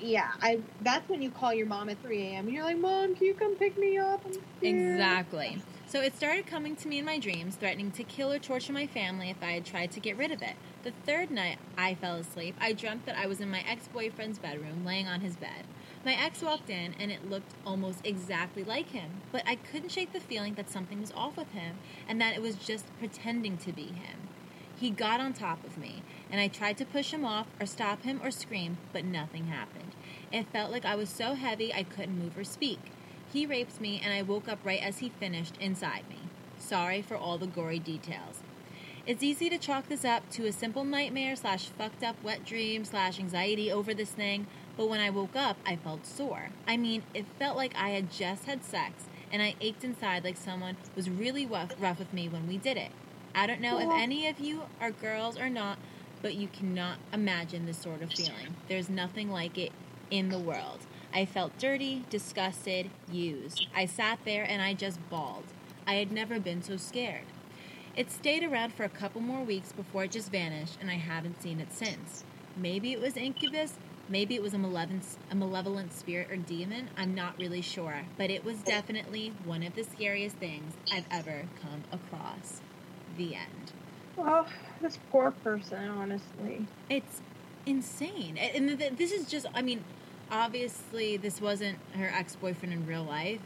Yeah, I. That's when you call your mom at 3 a.m. and you're like, "Mom, can you come pick me up?" Exactly. So it started coming to me in my dreams, threatening to kill or torture my family if I had tried to get rid of it. The third night I fell asleep, I dreamt that I was in my ex boyfriend's bedroom, laying on his bed. My ex walked in, and it looked almost exactly like him, but I couldn't shake the feeling that something was off with him and that it was just pretending to be him. He got on top of me, and I tried to push him off or stop him or scream, but nothing happened. It felt like I was so heavy I couldn't move or speak. He raped me, and I woke up right as he finished inside me. Sorry for all the gory details. It's easy to chalk this up to a simple nightmare slash fucked up wet dream slash anxiety over this thing, but when I woke up, I felt sore. I mean, it felt like I had just had sex, and I ached inside like someone was really rough, rough with me when we did it. I don't know if any of you are girls or not, but you cannot imagine this sort of feeling. There's nothing like it in the world. I felt dirty, disgusted, used. I sat there and I just bawled. I had never been so scared. It stayed around for a couple more weeks before it just vanished, and I haven't seen it since. Maybe it was incubus, maybe it was a malevolent, a malevolent spirit or demon. I'm not really sure, but it was definitely one of the scariest things I've ever come across. The end. Oh, this poor person, honestly. It's insane. And this is just, I mean, obviously this wasn't her ex-boyfriend in real life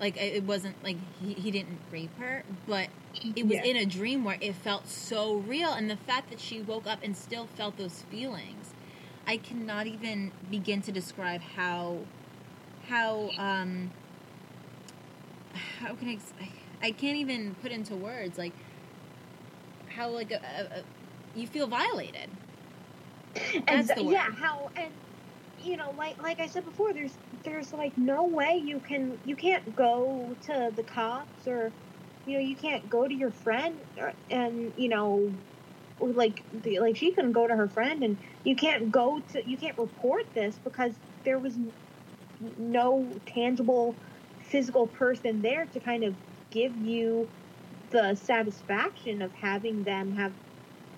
like it wasn't like he, he didn't rape her but it was yeah. in a dream where it felt so real and the fact that she woke up and still felt those feelings i cannot even begin to describe how how um how can i i can't even put into words like how like a, a, a you feel violated. That's and yeah how and you know, like like I said before, there's there's like no way you can you can't go to the cops or you know you can't go to your friend or, and you know like the, like she couldn't go to her friend and you can't go to you can't report this because there was no tangible physical person there to kind of give you the satisfaction of having them have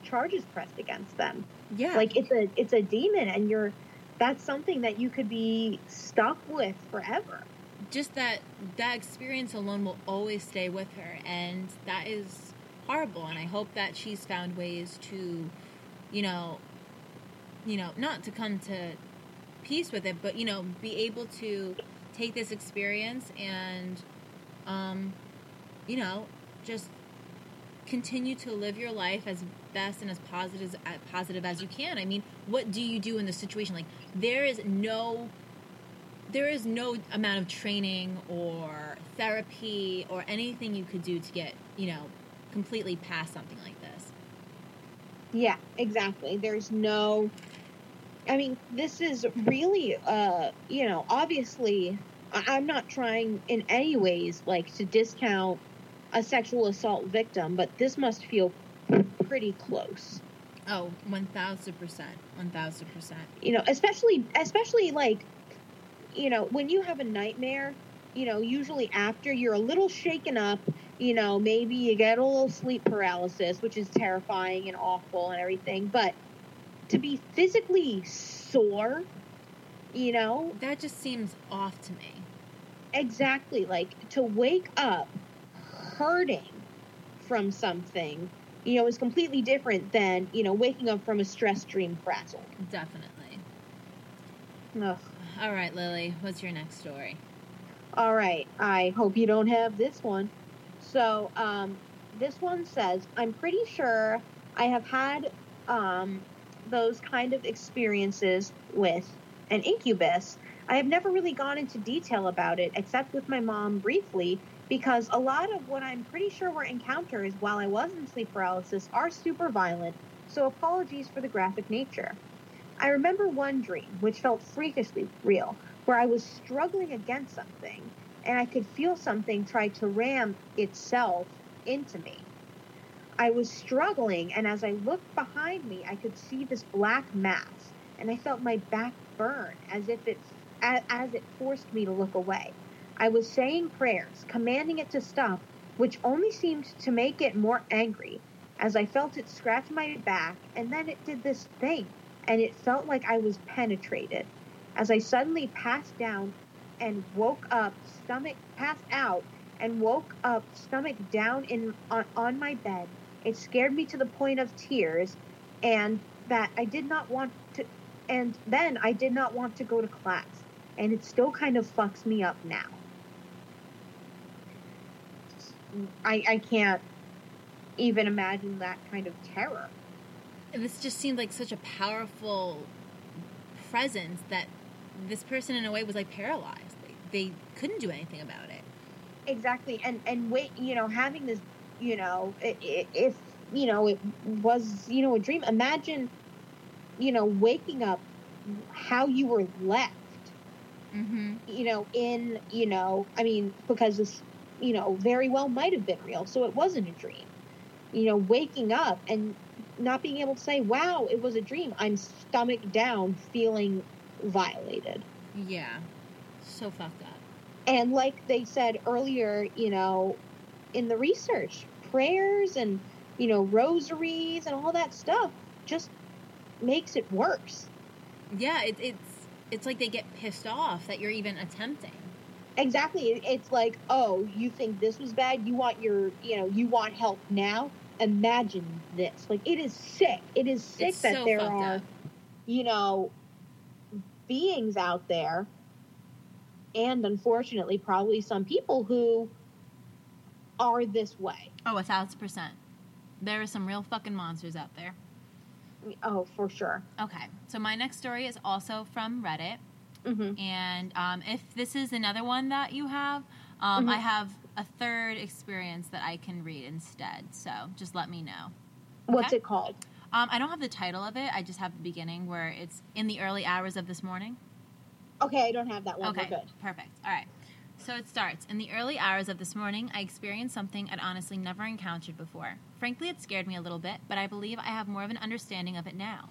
charges pressed against them. Yeah. Like it's a it's a demon and you're that's something that you could be stuck with forever. Just that that experience alone will always stay with her, and that is horrible. And I hope that she's found ways to, you know, you know, not to come to peace with it, but you know, be able to take this experience and, um, you know, just continue to live your life as best and as positive as positive as you can. I mean, what do you do in this situation? Like there is no there is no amount of training or therapy or anything you could do to get, you know, completely past something like this. Yeah, exactly. There's no I mean, this is really uh, you know, obviously I'm not trying in any ways like to discount a sexual assault victim, but this must feel pretty close. Oh, 1000%. 1000%. You know, especially especially like you know, when you have a nightmare, you know, usually after you're a little shaken up, you know, maybe you get a little sleep paralysis, which is terrifying and awful and everything, but to be physically sore, you know, that just seems off to me. Exactly, like to wake up hurting from something, you know, is completely different than, you know, waking up from a stress dream frazzled. Definitely. Ugh. All right, Lily, what's your next story? All right, I hope you don't have this one. So, um, this one says, I'm pretty sure I have had um, those kind of experiences with an incubus. I have never really gone into detail about it, except with my mom briefly, because a lot of what I'm pretty sure were encounters while I was in sleep paralysis are super violent, so apologies for the graphic nature. I remember one dream, which felt freakishly real, where I was struggling against something, and I could feel something try to ram itself into me. I was struggling, and as I looked behind me, I could see this black mass, and I felt my back burn as if it as it forced me to look away. I was saying prayers, commanding it to stop, which only seemed to make it more angry as I felt it scratch my back, and then it did this thing, and it felt like I was penetrated. As I suddenly passed down and woke up, stomach passed out, and woke up stomach down in on, on my bed. It scared me to the point of tears and that I did not want to and then I did not want to go to class and it still kind of fucks me up now. I I can't even imagine that kind of terror. And this just seemed like such a powerful presence that this person in a way was like paralyzed. They, they couldn't do anything about it. Exactly, and and wait, you know, having this, you know, if you know it was, you know, a dream. Imagine, you know, waking up, how you were left, Mm-hmm. you know, in, you know, I mean, because this, you know, very well might have been real, so it wasn't a dream. You know, waking up and not being able to say, "Wow, it was a dream." I'm stomach down, feeling violated. Yeah. So fucked up. And like they said earlier, you know, in the research, prayers and, you know, rosaries and all that stuff just makes it worse. Yeah, it, it's it's like they get pissed off that you're even attempting. Exactly. It's like, oh, you think this was bad? You want your, you know, you want help now? Imagine this. Like, it is sick. It is sick It's that so there are, up. you know, beings out there, and unfortunately, probably some people who are this way. Oh, a thousand percent. There are some real fucking monsters out there. Oh, for sure. Okay, so my next story is also from Reddit, hmm and um, if this is another one that you have, um, Mhm. I have a third experience that I can read instead. So just let me know. What's it called? Um, I don't have the title of it. I just have the beginning where it's in the early hours of this morning. Okay, I don't have that one. Okay, We're good. perfect. All right. So it starts. In the early hours of this morning, I experienced something I'd honestly never encountered before. Frankly, it scared me a little bit, but I believe I have more of an understanding of it now.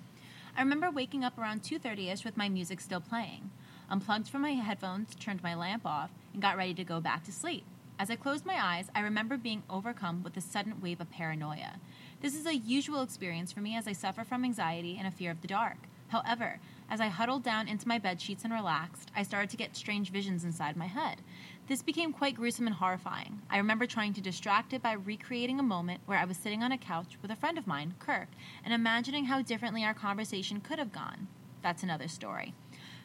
I remember waking up around 2:30ish with my music still playing. Unplugged from my headphones, turned my lamp off, and got ready to go back to sleep. As I closed my eyes, I remember being overcome with a sudden wave of paranoia. This is a usual experience for me as I suffer from anxiety and a fear of the dark. However, as I huddled down into my bed sheets and relaxed, I started to get strange visions inside my head. This became quite gruesome and horrifying. I remember trying to distract it by recreating a moment where I was sitting on a couch with a friend of mine, Kirk, and imagining how differently our conversation could have gone. That's another story.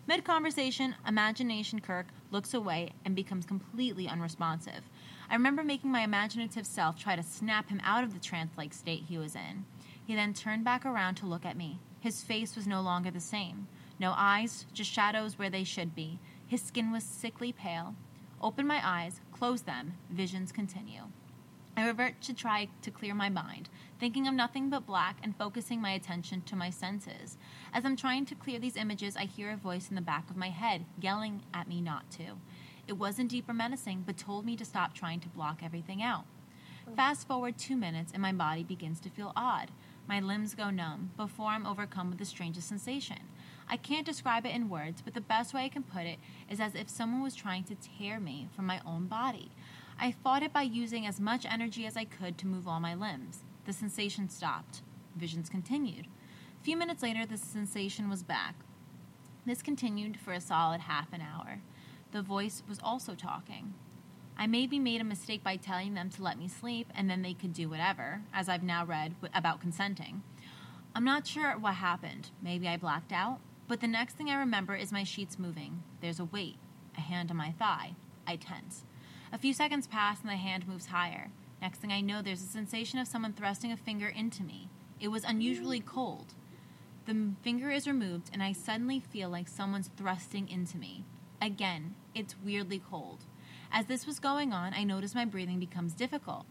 Mid conversation, imagination Kirk looks away and becomes completely unresponsive. I remember making my imaginative self try to snap him out of the trance like state he was in. He then turned back around to look at me. His face was no longer the same. No eyes, just shadows where they should be. His skin was sickly pale. Open my eyes, close them, visions continue. I revert to try to clear my mind, thinking of nothing but black and focusing my attention to my senses. As I'm trying to clear these images, I hear a voice in the back of my head yelling at me not to. It wasn't deep or menacing, but told me to stop trying to block everything out. Fast forward two minutes, and my body begins to feel odd. My limbs go numb before I'm overcome with the strangest sensation. I can't describe it in words, but the best way I can put it is as if someone was trying to tear me from my own body. I fought it by using as much energy as I could to move all my limbs. The sensation stopped. Visions continued. A few minutes later, the sensation was back. This continued for a solid half an hour. The voice was also talking. I maybe made a mistake by telling them to let me sleep and then they could do whatever, as I've now read about consenting. I'm not sure what happened. Maybe I blacked out. But the next thing I remember is my sheets moving. There's a weight, a hand on my thigh. I tense. A few seconds pass and the hand moves higher. Next thing I know, there's a sensation of someone thrusting a finger into me. It was unusually cold. The finger is removed, and I suddenly feel like someone's thrusting into me. Again, it's weirdly cold. As this was going on, I noticed my breathing becomes difficult.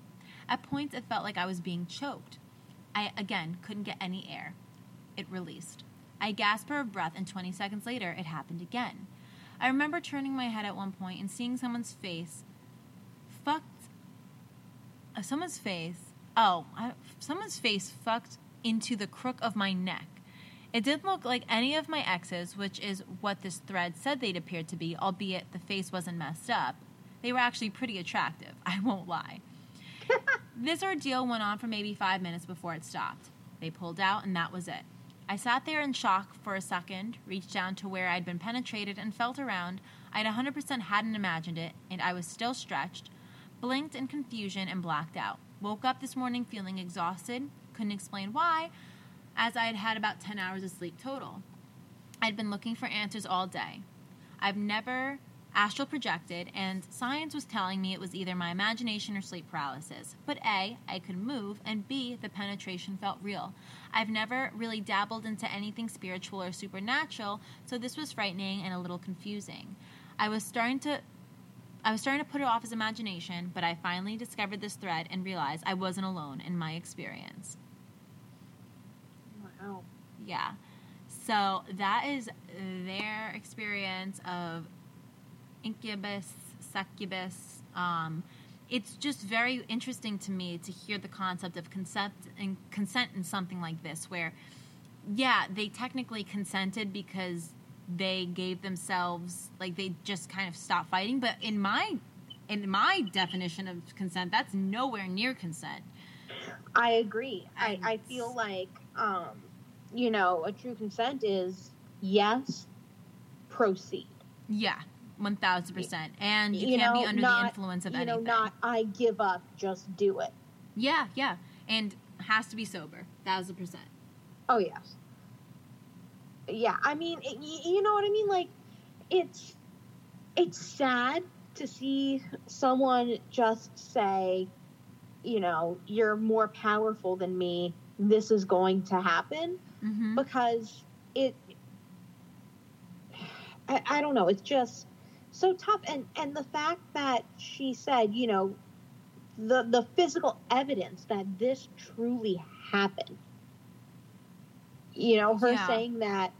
At points, it felt like I was being choked. I, again, couldn't get any air. It released. I gasped for a breath, and 20 seconds later, it happened again. I remember turning my head at one point and seeing someone's face fucked. Uh, someone's face. Oh, I, someone's face fucked into the crook of my neck. It didn't look like any of my exes, which is what this thread said they'd appeared to be, albeit the face wasn't messed up. They were actually pretty attractive, I won't lie. this ordeal went on for maybe five minutes before it stopped. They pulled out, and that was it. I sat there in shock for a second, reached down to where I'd been penetrated, and felt around. I'd 100% hadn't imagined it, and I was still stretched. Blinked in confusion and blacked out. Woke up this morning feeling exhausted, couldn't explain why, as I had had about 10 hours of sleep total. I'd been looking for answers all day. I've never astral projected, and science was telling me it was either my imagination or sleep paralysis. But A, I could move, and B, the penetration felt real. I've never really dabbled into anything spiritual or supernatural, so this was frightening and a little confusing. I was starting to I was starting to put it off as imagination, but I finally discovered this thread and realized I wasn't alone in my experience. Wow. Yeah. So that is their experience of incubus, succubus. Um, it's just very interesting to me to hear the concept of consent and consent in something like this, where, yeah, they technically consented because they gave themselves like they just kind of stopped fighting. But in my in my definition of consent, that's nowhere near consent. I agree. I, I feel like, um, you know, a true consent is yes, proceed. Yeah, one thousand percent. And you, you can't know, be under not, the influence of you anything. know, not I give up, just do it. Yeah, yeah, and has to be sober, thousand percent. Oh yes. Yeah, I mean, it, you know what I mean. Like, it's it's sad to see someone just say, you know, you're more powerful than me. This is going to happen mm-hmm. because it. I, I don't know. It's just so tough and and the fact that she said you know the the physical evidence that this truly happened you know her yeah. saying that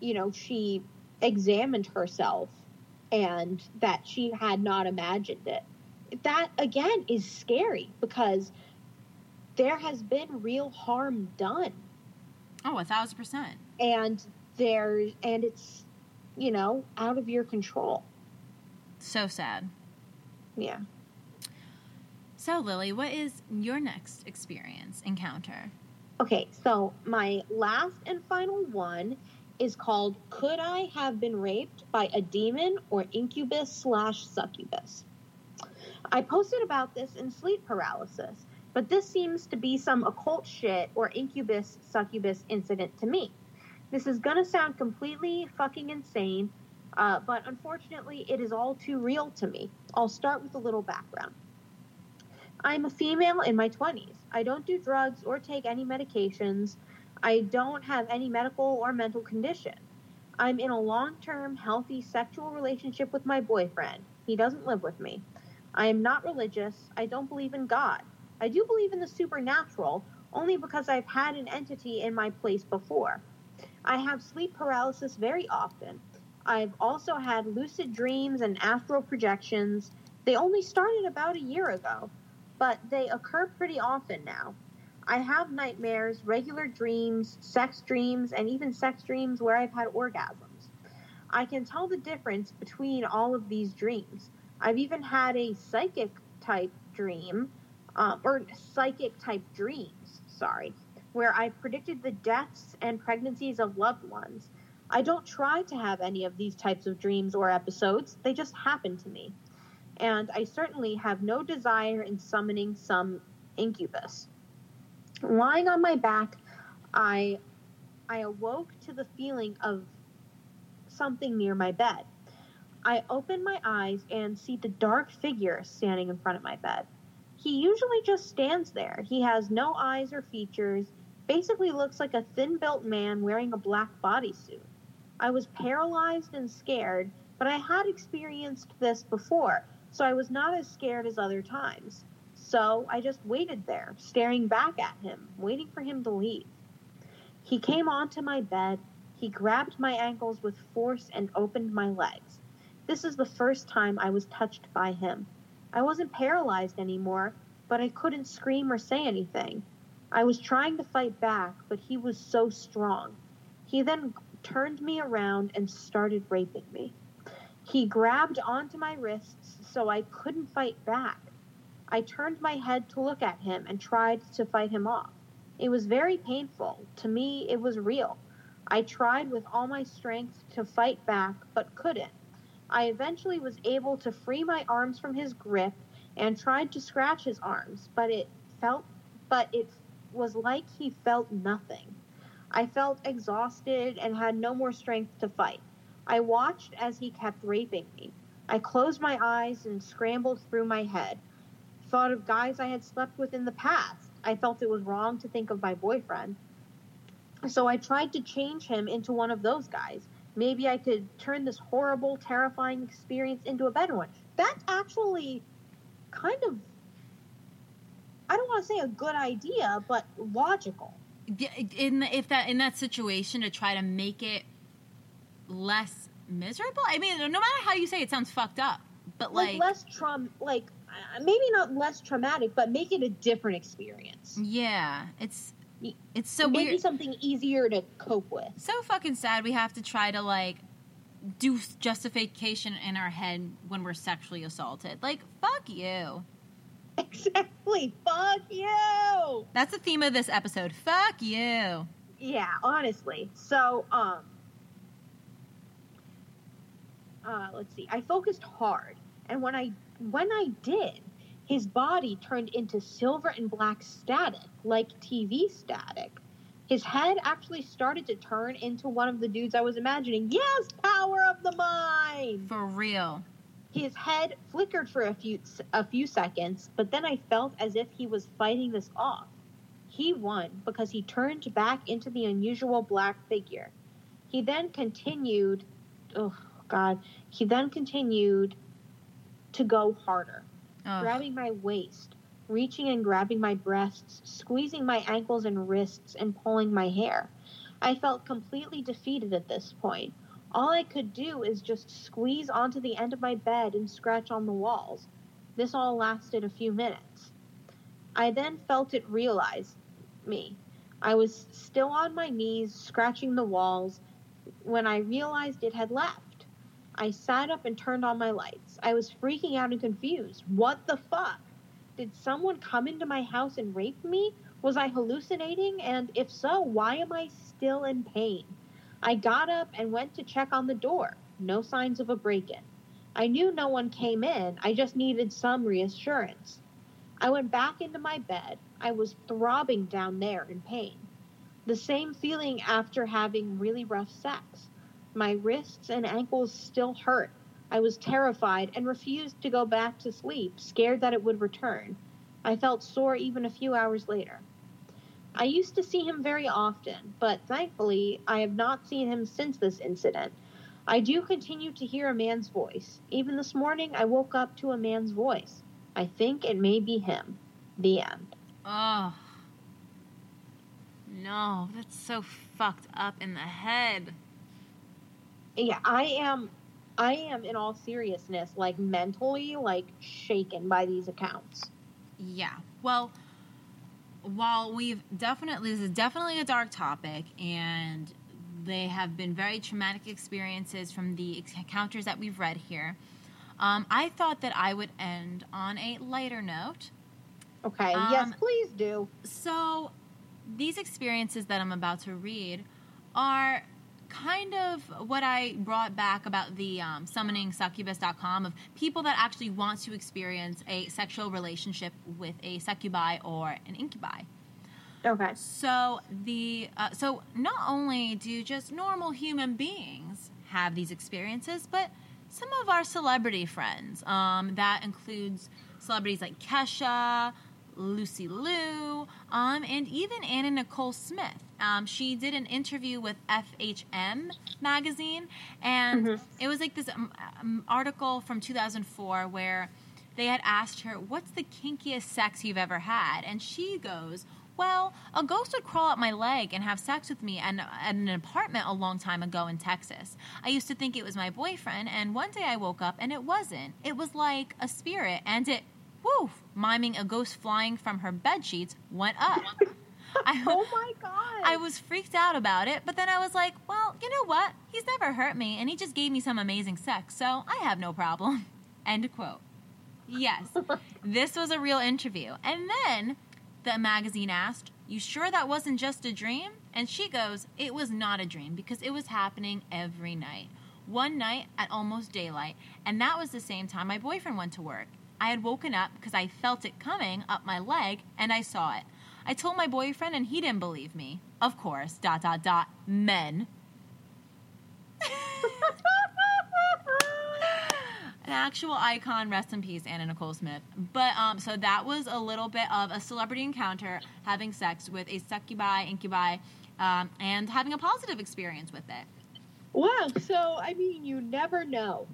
you know she examined herself and that she had not imagined it that again is scary because there has been real harm done oh a thousand percent and there and it's you know out of your control so sad. Yeah. So, Lily, what is your next experience encounter? Okay, so my last and final one is called Could I Have Been Raped by a Demon or Incubus slash Succubus? I posted about this in Sleep Paralysis, but this seems to be some occult shit or incubus succubus incident to me. This is gonna sound completely fucking insane, uh, but unfortunately, it is all too real to me. I'll start with a little background. I'm a female in my 20s. I don't do drugs or take any medications. I don't have any medical or mental condition. I'm in a long term, healthy sexual relationship with my boyfriend. He doesn't live with me. I am not religious. I don't believe in God. I do believe in the supernatural, only because I've had an entity in my place before. I have sleep paralysis very often. I've also had lucid dreams and astral projections. They only started about a year ago, but they occur pretty often now. I have nightmares, regular dreams, sex dreams, and even sex dreams where I've had orgasms. I can tell the difference between all of these dreams. I've even had a psychic type dream, um, or psychic type dreams, sorry, where I predicted the deaths and pregnancies of loved ones. I don't try to have any of these types of dreams or episodes, they just happen to me. And I certainly have no desire in summoning some incubus. Lying on my back, I I awoke to the feeling of something near my bed. I open my eyes and see the dark figure standing in front of my bed. He usually just stands there. He has no eyes or features, basically looks like a thin built man wearing a black bodysuit. I was paralyzed and scared, but I had experienced this before, so I was not as scared as other times. So I just waited there, staring back at him, waiting for him to leave. He came onto my bed. He grabbed my ankles with force and opened my legs. This is the first time I was touched by him. I wasn't paralyzed anymore, but I couldn't scream or say anything. I was trying to fight back, but he was so strong. He then turned me around and started raping me. He grabbed onto my wrists so I couldn't fight back. I turned my head to look at him and tried to fight him off. It was very painful. To me, it was real. I tried with all my strength to fight back, but couldn't. I eventually was able to free my arms from his grip and tried to scratch his arms, but it felt but it was like he felt nothing. I felt exhausted and had no more strength to fight. I watched as he kept raping me. I closed my eyes and scrambled through my head. Thought of guys I had slept with in the past. I felt it was wrong to think of my boyfriend. So I tried to change him into one of those guys. Maybe I could turn this horrible, terrifying experience into a better one. That's actually kind of, I don't want to say a good idea, but logical. In if that in that situation to try to make it less miserable. I mean, no matter how you say it, it sounds fucked up, but Like, like, less traum, like uh, maybe not less traumatic, but make it a different experience. yeah, it's it's so maybe weird, something easier to cope with. so fucking sad. We have to try to like do justification in our head when we're sexually assaulted. Like, fuck you. Exactly. Fuck you. That's the theme of this episode. Fuck you. Yeah, honestly. So, um, uh, let's see. I focused hard, and when I when I did, his body turned into silver and black static, like TV static. His head actually started to turn into one of the dudes I was imagining. Yes, power of the mind. For real. His head flickered for a few a few seconds, but then I felt as if he was fighting this off. He won because he turned back into the unusual black figure. He then continued, oh god, he then continued to go harder, Ugh. grabbing my waist, reaching and grabbing my breasts, squeezing my ankles and wrists and pulling my hair. I felt completely defeated at this point. All I could do is just squeeze onto the end of my bed and scratch on the walls. This all lasted a few minutes. I then felt it realize me. I was still on my knees, scratching the walls, when I realized it had left. I sat up and turned on my lights. I was freaking out and confused. What the fuck? Did someone come into my house and rape me? Was I hallucinating? And if so, why am I still in pain? I got up and went to check on the door. No signs of a break in. I knew no one came in, I just needed some reassurance. I went back into my bed. I was throbbing down there in pain. The same feeling after having really rough sex. My wrists and ankles still hurt. I was terrified and refused to go back to sleep, scared that it would return. I felt sore even a few hours later. I used to see him very often, but thankfully, I have not seen him since this incident. I do continue to hear a man's voice. Even this morning, I woke up to a man's voice. I think it may be him. The end. Oh. No, that's so fucked up in the head. Yeah, I am. I am, in all seriousness, like mentally, like shaken by these accounts. Yeah. Well, while we've definitely this is definitely a dark topic and they have been very traumatic experiences from the encounters that we've read here. Um, I thought that I would end on a lighter note. Okay. yes, Um, please do. So, these experiences that I'm about to read are kind of what I brought back about the um, summoning succubus.com of people that actually want to experience a sexual relationship with a succubi or an incubi. Okay. So the uh, so not only do just normal human beings have these experiences, but some of our celebrity friends. Um, that includes celebrities like Kesha, Lucy Liu, um, and even Anna Nicole Smith. Um, she did an interview with FHM magazine, and Mhm. it was like this um, um, article from 2004 where they had asked her, "What's the kinkiest sex you've ever had?" And she goes, "Well, a ghost would crawl up my leg and have sex with me at, at an apartment a long time ago in Texas. I used to think it was my boyfriend, and one day I woke up and it wasn't. It was like a spirit, and it, woof, miming a ghost flying from her bed sheets, went up." I, Oh my god. I was freaked out about it, but then I was like, well, you know what? He's never hurt me, and he just gave me some amazing sex, so I have no problem. End quote. Yes, this was a real interview. And then the magazine asked, You sure that wasn't just a dream? And she goes, It was not a dream because it was happening every night. One night at almost daylight, and that was the same time my boyfriend went to work. I had woken up because I felt it coming up my leg and I saw it. I told my boyfriend and he didn't believe me. Of course, dot dot dot, men. An actual icon, rest in peace, Anna Nicole Smith. But um, so that was a little bit of a celebrity encounter, having sex with a succubi, incubi, um, and having a positive experience with it. Wow. So, I mean, you never know.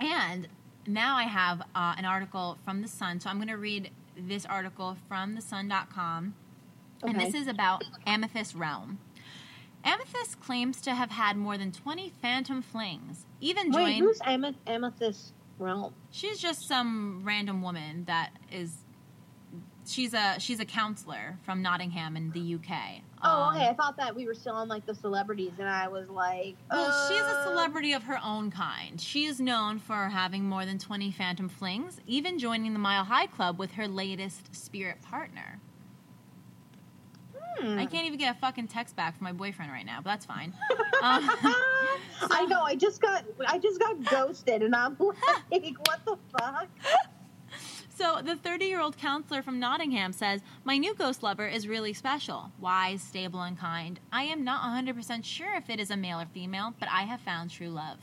And now I have uh, an article from The Sun. So I'm going to read this article from thesun.com. And this is about Amethyst Realm. Amethyst claims to have had more than 20 phantom flings. Even Wait, joined. who's Ameth- Amethyst Realm? She's just some random woman that is. She's a she's a counselor from Nottingham in the UK. Oh, Um, okay. I thought that we were still on like the celebrities, and I was like, Well, she's a uh, celebrity of her own kind. She is known for having more than 20 phantom flings, even joining the Mile High Club with her latest spirit partner. hmm. I can't even get a fucking text back from my boyfriend right now, but that's fine. Um, I know. I just got I just got ghosted, and I'm like, what the fuck? So, the 30 year old counselor from Nottingham says, My new ghost lover is really special, wise, stable, and kind. I am not 100% sure if it is a male or female, but I have found true love.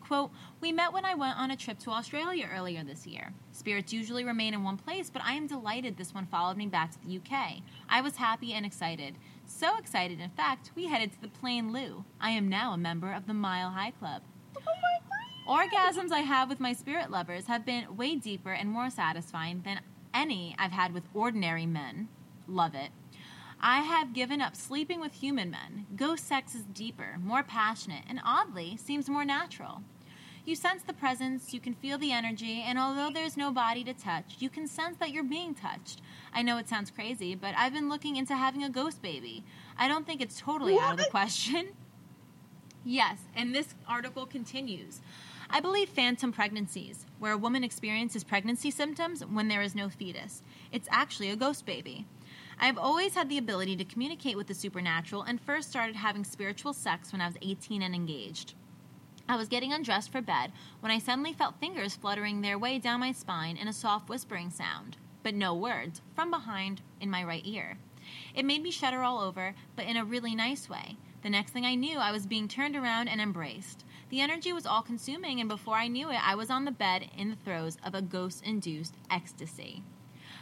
Quote, We met when I went on a trip to Australia earlier this year. Spirits usually remain in one place, but I am delighted this one followed me back to the UK. I was happy and excited. So excited, in fact, we headed to the Plane Loo. I am now a member of the Mile High Club. Oh Orgasms I have with my spirit lovers have been way deeper and more satisfying than any I've had with ordinary men. Love it. I have given up sleeping with human men. Ghost sex is deeper, more passionate, and oddly seems more natural. You sense the presence, you can feel the energy, and although there's no body to touch, you can sense that you're being touched. I know it sounds crazy, but I've been looking into having a ghost baby. I don't think it's totally out of the question. Yes, and this article continues. I believe phantom pregnancies, where a woman experiences pregnancy symptoms when there is no fetus. It's actually a ghost baby. I've always had the ability to communicate with the supernatural and first started having spiritual sex when I was 18 and engaged. I was getting undressed for bed when I suddenly felt fingers fluttering their way down my spine in a soft whispering sound, but no words, from behind in my right ear. It made me shudder all over, but in a really nice way. The next thing I knew, I was being turned around and embraced. The energy was all consuming, and before I knew it, I was on the bed in the throes of a ghost induced ecstasy.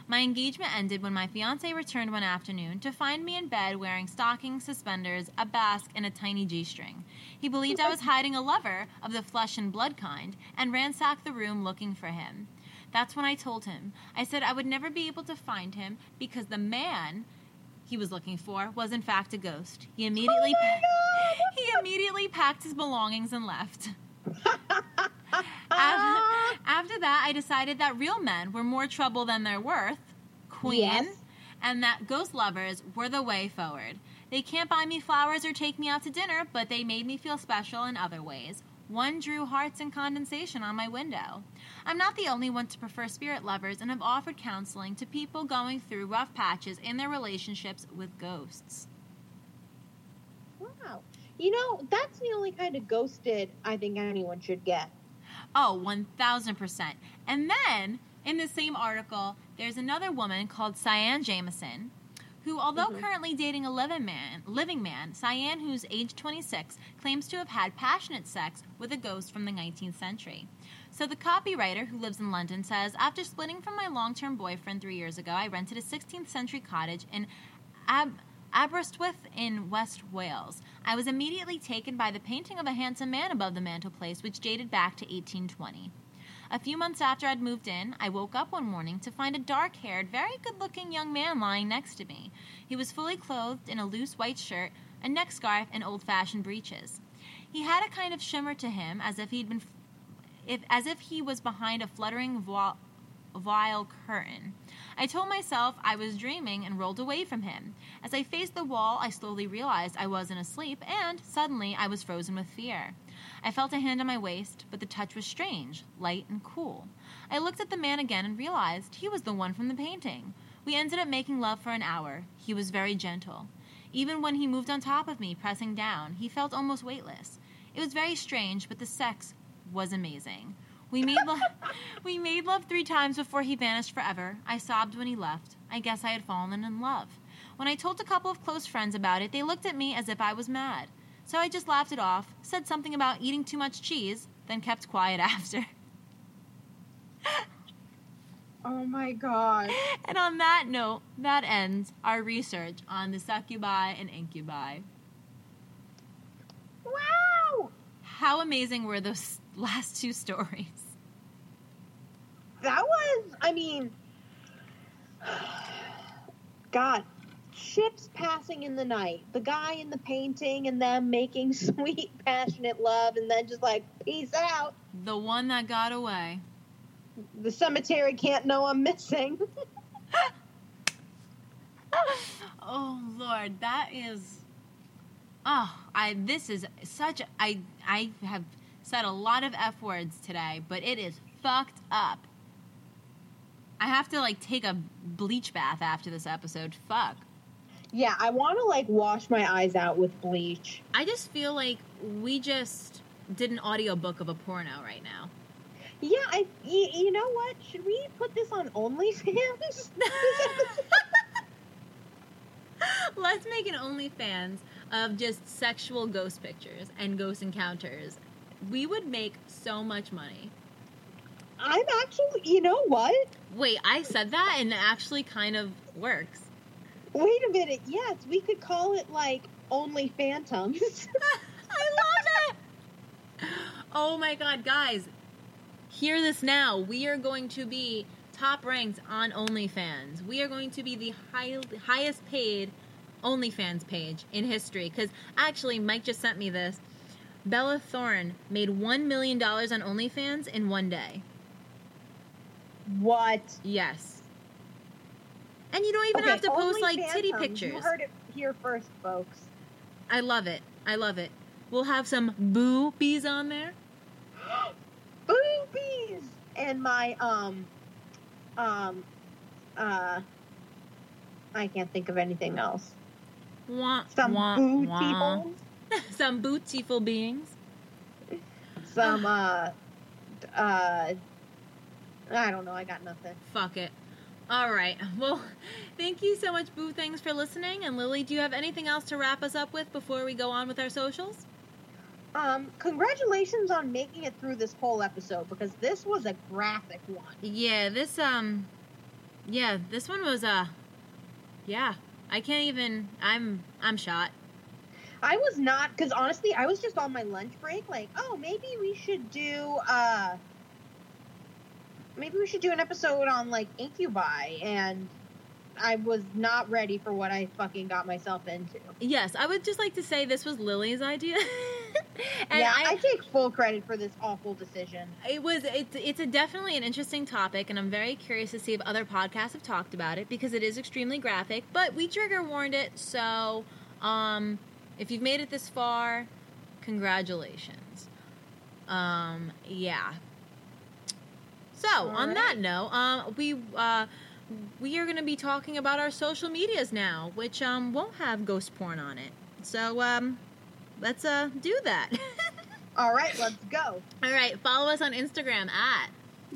My engagement ended when my fiance returned one afternoon to find me in bed wearing stockings, suspenders, a basque, and a tiny G string. He believed I was hiding a lover of the flesh and blood kind and ransacked the room looking for him. That's when I told him. I said I would never be able to find him because the man he was looking for was in fact a ghost. He immediately Oh God! he immediately packed his belongings and left. Ah. Af- After that, I decided that real men were more trouble than they're worth, queen, Yes. and that ghost lovers were the way forward. They can't buy me flowers or take me out to dinner, but they made me feel special in other ways. One drew hearts and condensation on my window. I'm not the only one to prefer spirit lovers and have offered counseling to people going through rough patches in their relationships with ghosts. Wow. You know, that's the only kind of ghosted I think anyone should get. Oh, 1000%. And then in the same article, there's another woman called Cyan Jameson, who, although Mhm. currently dating a living man, living man, Cyan, who's age 26, claims to have had passionate sex with a ghost from the 19th century. So the copywriter who lives in London says, after splitting from my long-term boyfriend three years ago, I rented a 16th century cottage in Ab- Aberystwyth in West Wales. I was immediately taken by the painting of a handsome man above the mantelpiece, which dated back to 1820. A few months after I'd moved in, I woke up one morning to find a dark haired, very good looking young man lying next to me. He was fully clothed in a loose white shirt, a neck scarf, and old fashioned breeches. He had a kind of shimmer to him, as if he'd been, if, as if he was behind a fluttering voile, vile curtain. I told myself I was dreaming and rolled away from him. As I faced the wall, I slowly realized I wasn't asleep, and suddenly I was frozen with fear. I felt a hand on my waist, but the touch was strange, light and cool. I looked at the man again and realized he was the one from the painting. We ended up making love for an hour. He was very gentle. Even when he moved on top of me, pressing down, he felt almost weightless. It was very strange, but the sex was amazing. We made love. we made love three times before he vanished forever. I sobbed when he left. I guess I had fallen in love. When I told a couple of close friends about it, they looked at me as if I was mad. So I just laughed it off, said something about eating too much cheese, then kept quiet after. Oh my god. And on that note, that ends our research on the succubi and incubi. Wow! How amazing were those last two stories? That was, I mean, God, ships passing in the night, the guy in the painting, and them making sweet, passionate love, and then just like, peace out. The one that got away. The cemetery can't know I'm missing. oh Lord, that is. Oh, I. This is such. I. I have said a lot of f words today, but it is fucked up. I have to like take a bleach bath after this episode. Fuck. Yeah, I want to like wash my eyes out with bleach. I just feel like we just did an audiobook of a porno right now. Yeah, I. You, you know what? Should we put this on OnlyFans? Let's make an OnlyFans of just sexual ghost pictures and ghost encounters. We would make so much money. I'm actually. You know what? Wait, I said that and it actually kind of works. Wait a minute. Yes, we could call it like Only Phantoms. I love it. Oh my god, guys. Hear this now. We are going to be top ranked on OnlyFans. We are going to be the high, highest paid OnlyFans page in history. Because actually, Mike just sent me this. Bella Thorne made $1 million on OnlyFans in one day. what? Yes. And you don't even Okay, have to post like titty Phantoms. You pictures. heard it here first, folks. I love it. I love it. We'll have some boobies on there. Boobies and my um um uh I can't think of anything else. Wah, Some wah, booty wah. holes, some beautiful beings. some uh uh I don't know, I got nothing. Fuck it. All right. Well, thank you so much, Boo Things, for listening. And Lily, do you have anything else to wrap us up with before we go on with our socials? Um, congratulations on making it through this whole episode because this was a graphic one. Yeah, this um, yeah, this one was uh, yeah. I can't even. I'm I'm shot. I was not because honestly, I was just on my lunch break. Like, oh, maybe we should do uh, maybe we should do an episode on like incubi, and I was not ready for what I fucking got myself into. Yes, I would just like to say this was Lily's idea. and yeah, I, I, take full credit for this awful decision. it was it's it's a definitely an interesting topic and i'm very curious to see if other podcasts have talked about it because it is extremely graphic but we trigger warned it so um if you've made it this far congratulations. Um yeah. So on that note um we uh we are going to be talking about our social medias now which um won't have ghost porn on it. So um let's uh do that. All right, let's go. All right, follow us on Instagram at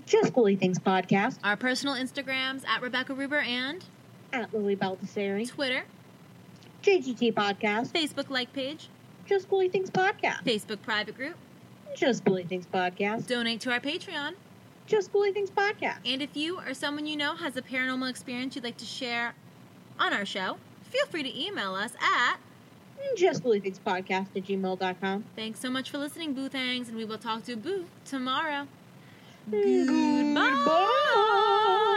Just Ghouly Things podcast. Our personal Instagrams at Rebecca Ruber and at Lily Baldassari, Twitter, JGT podcast, Facebook like page, Just Ghouly Things podcast, Facebook private group, Just Ghouly Things podcast, donate to our Patreon, Just Ghouly Things podcast. and if you or someone you know has a paranormal experience you'd like to share on our show, feel free to email us at Just Ghouly Things podcast at gmail.com. Thanks so much for listening, Boo Thangs, and we will talk to Boo tomorrow. Hmm. Goodbye.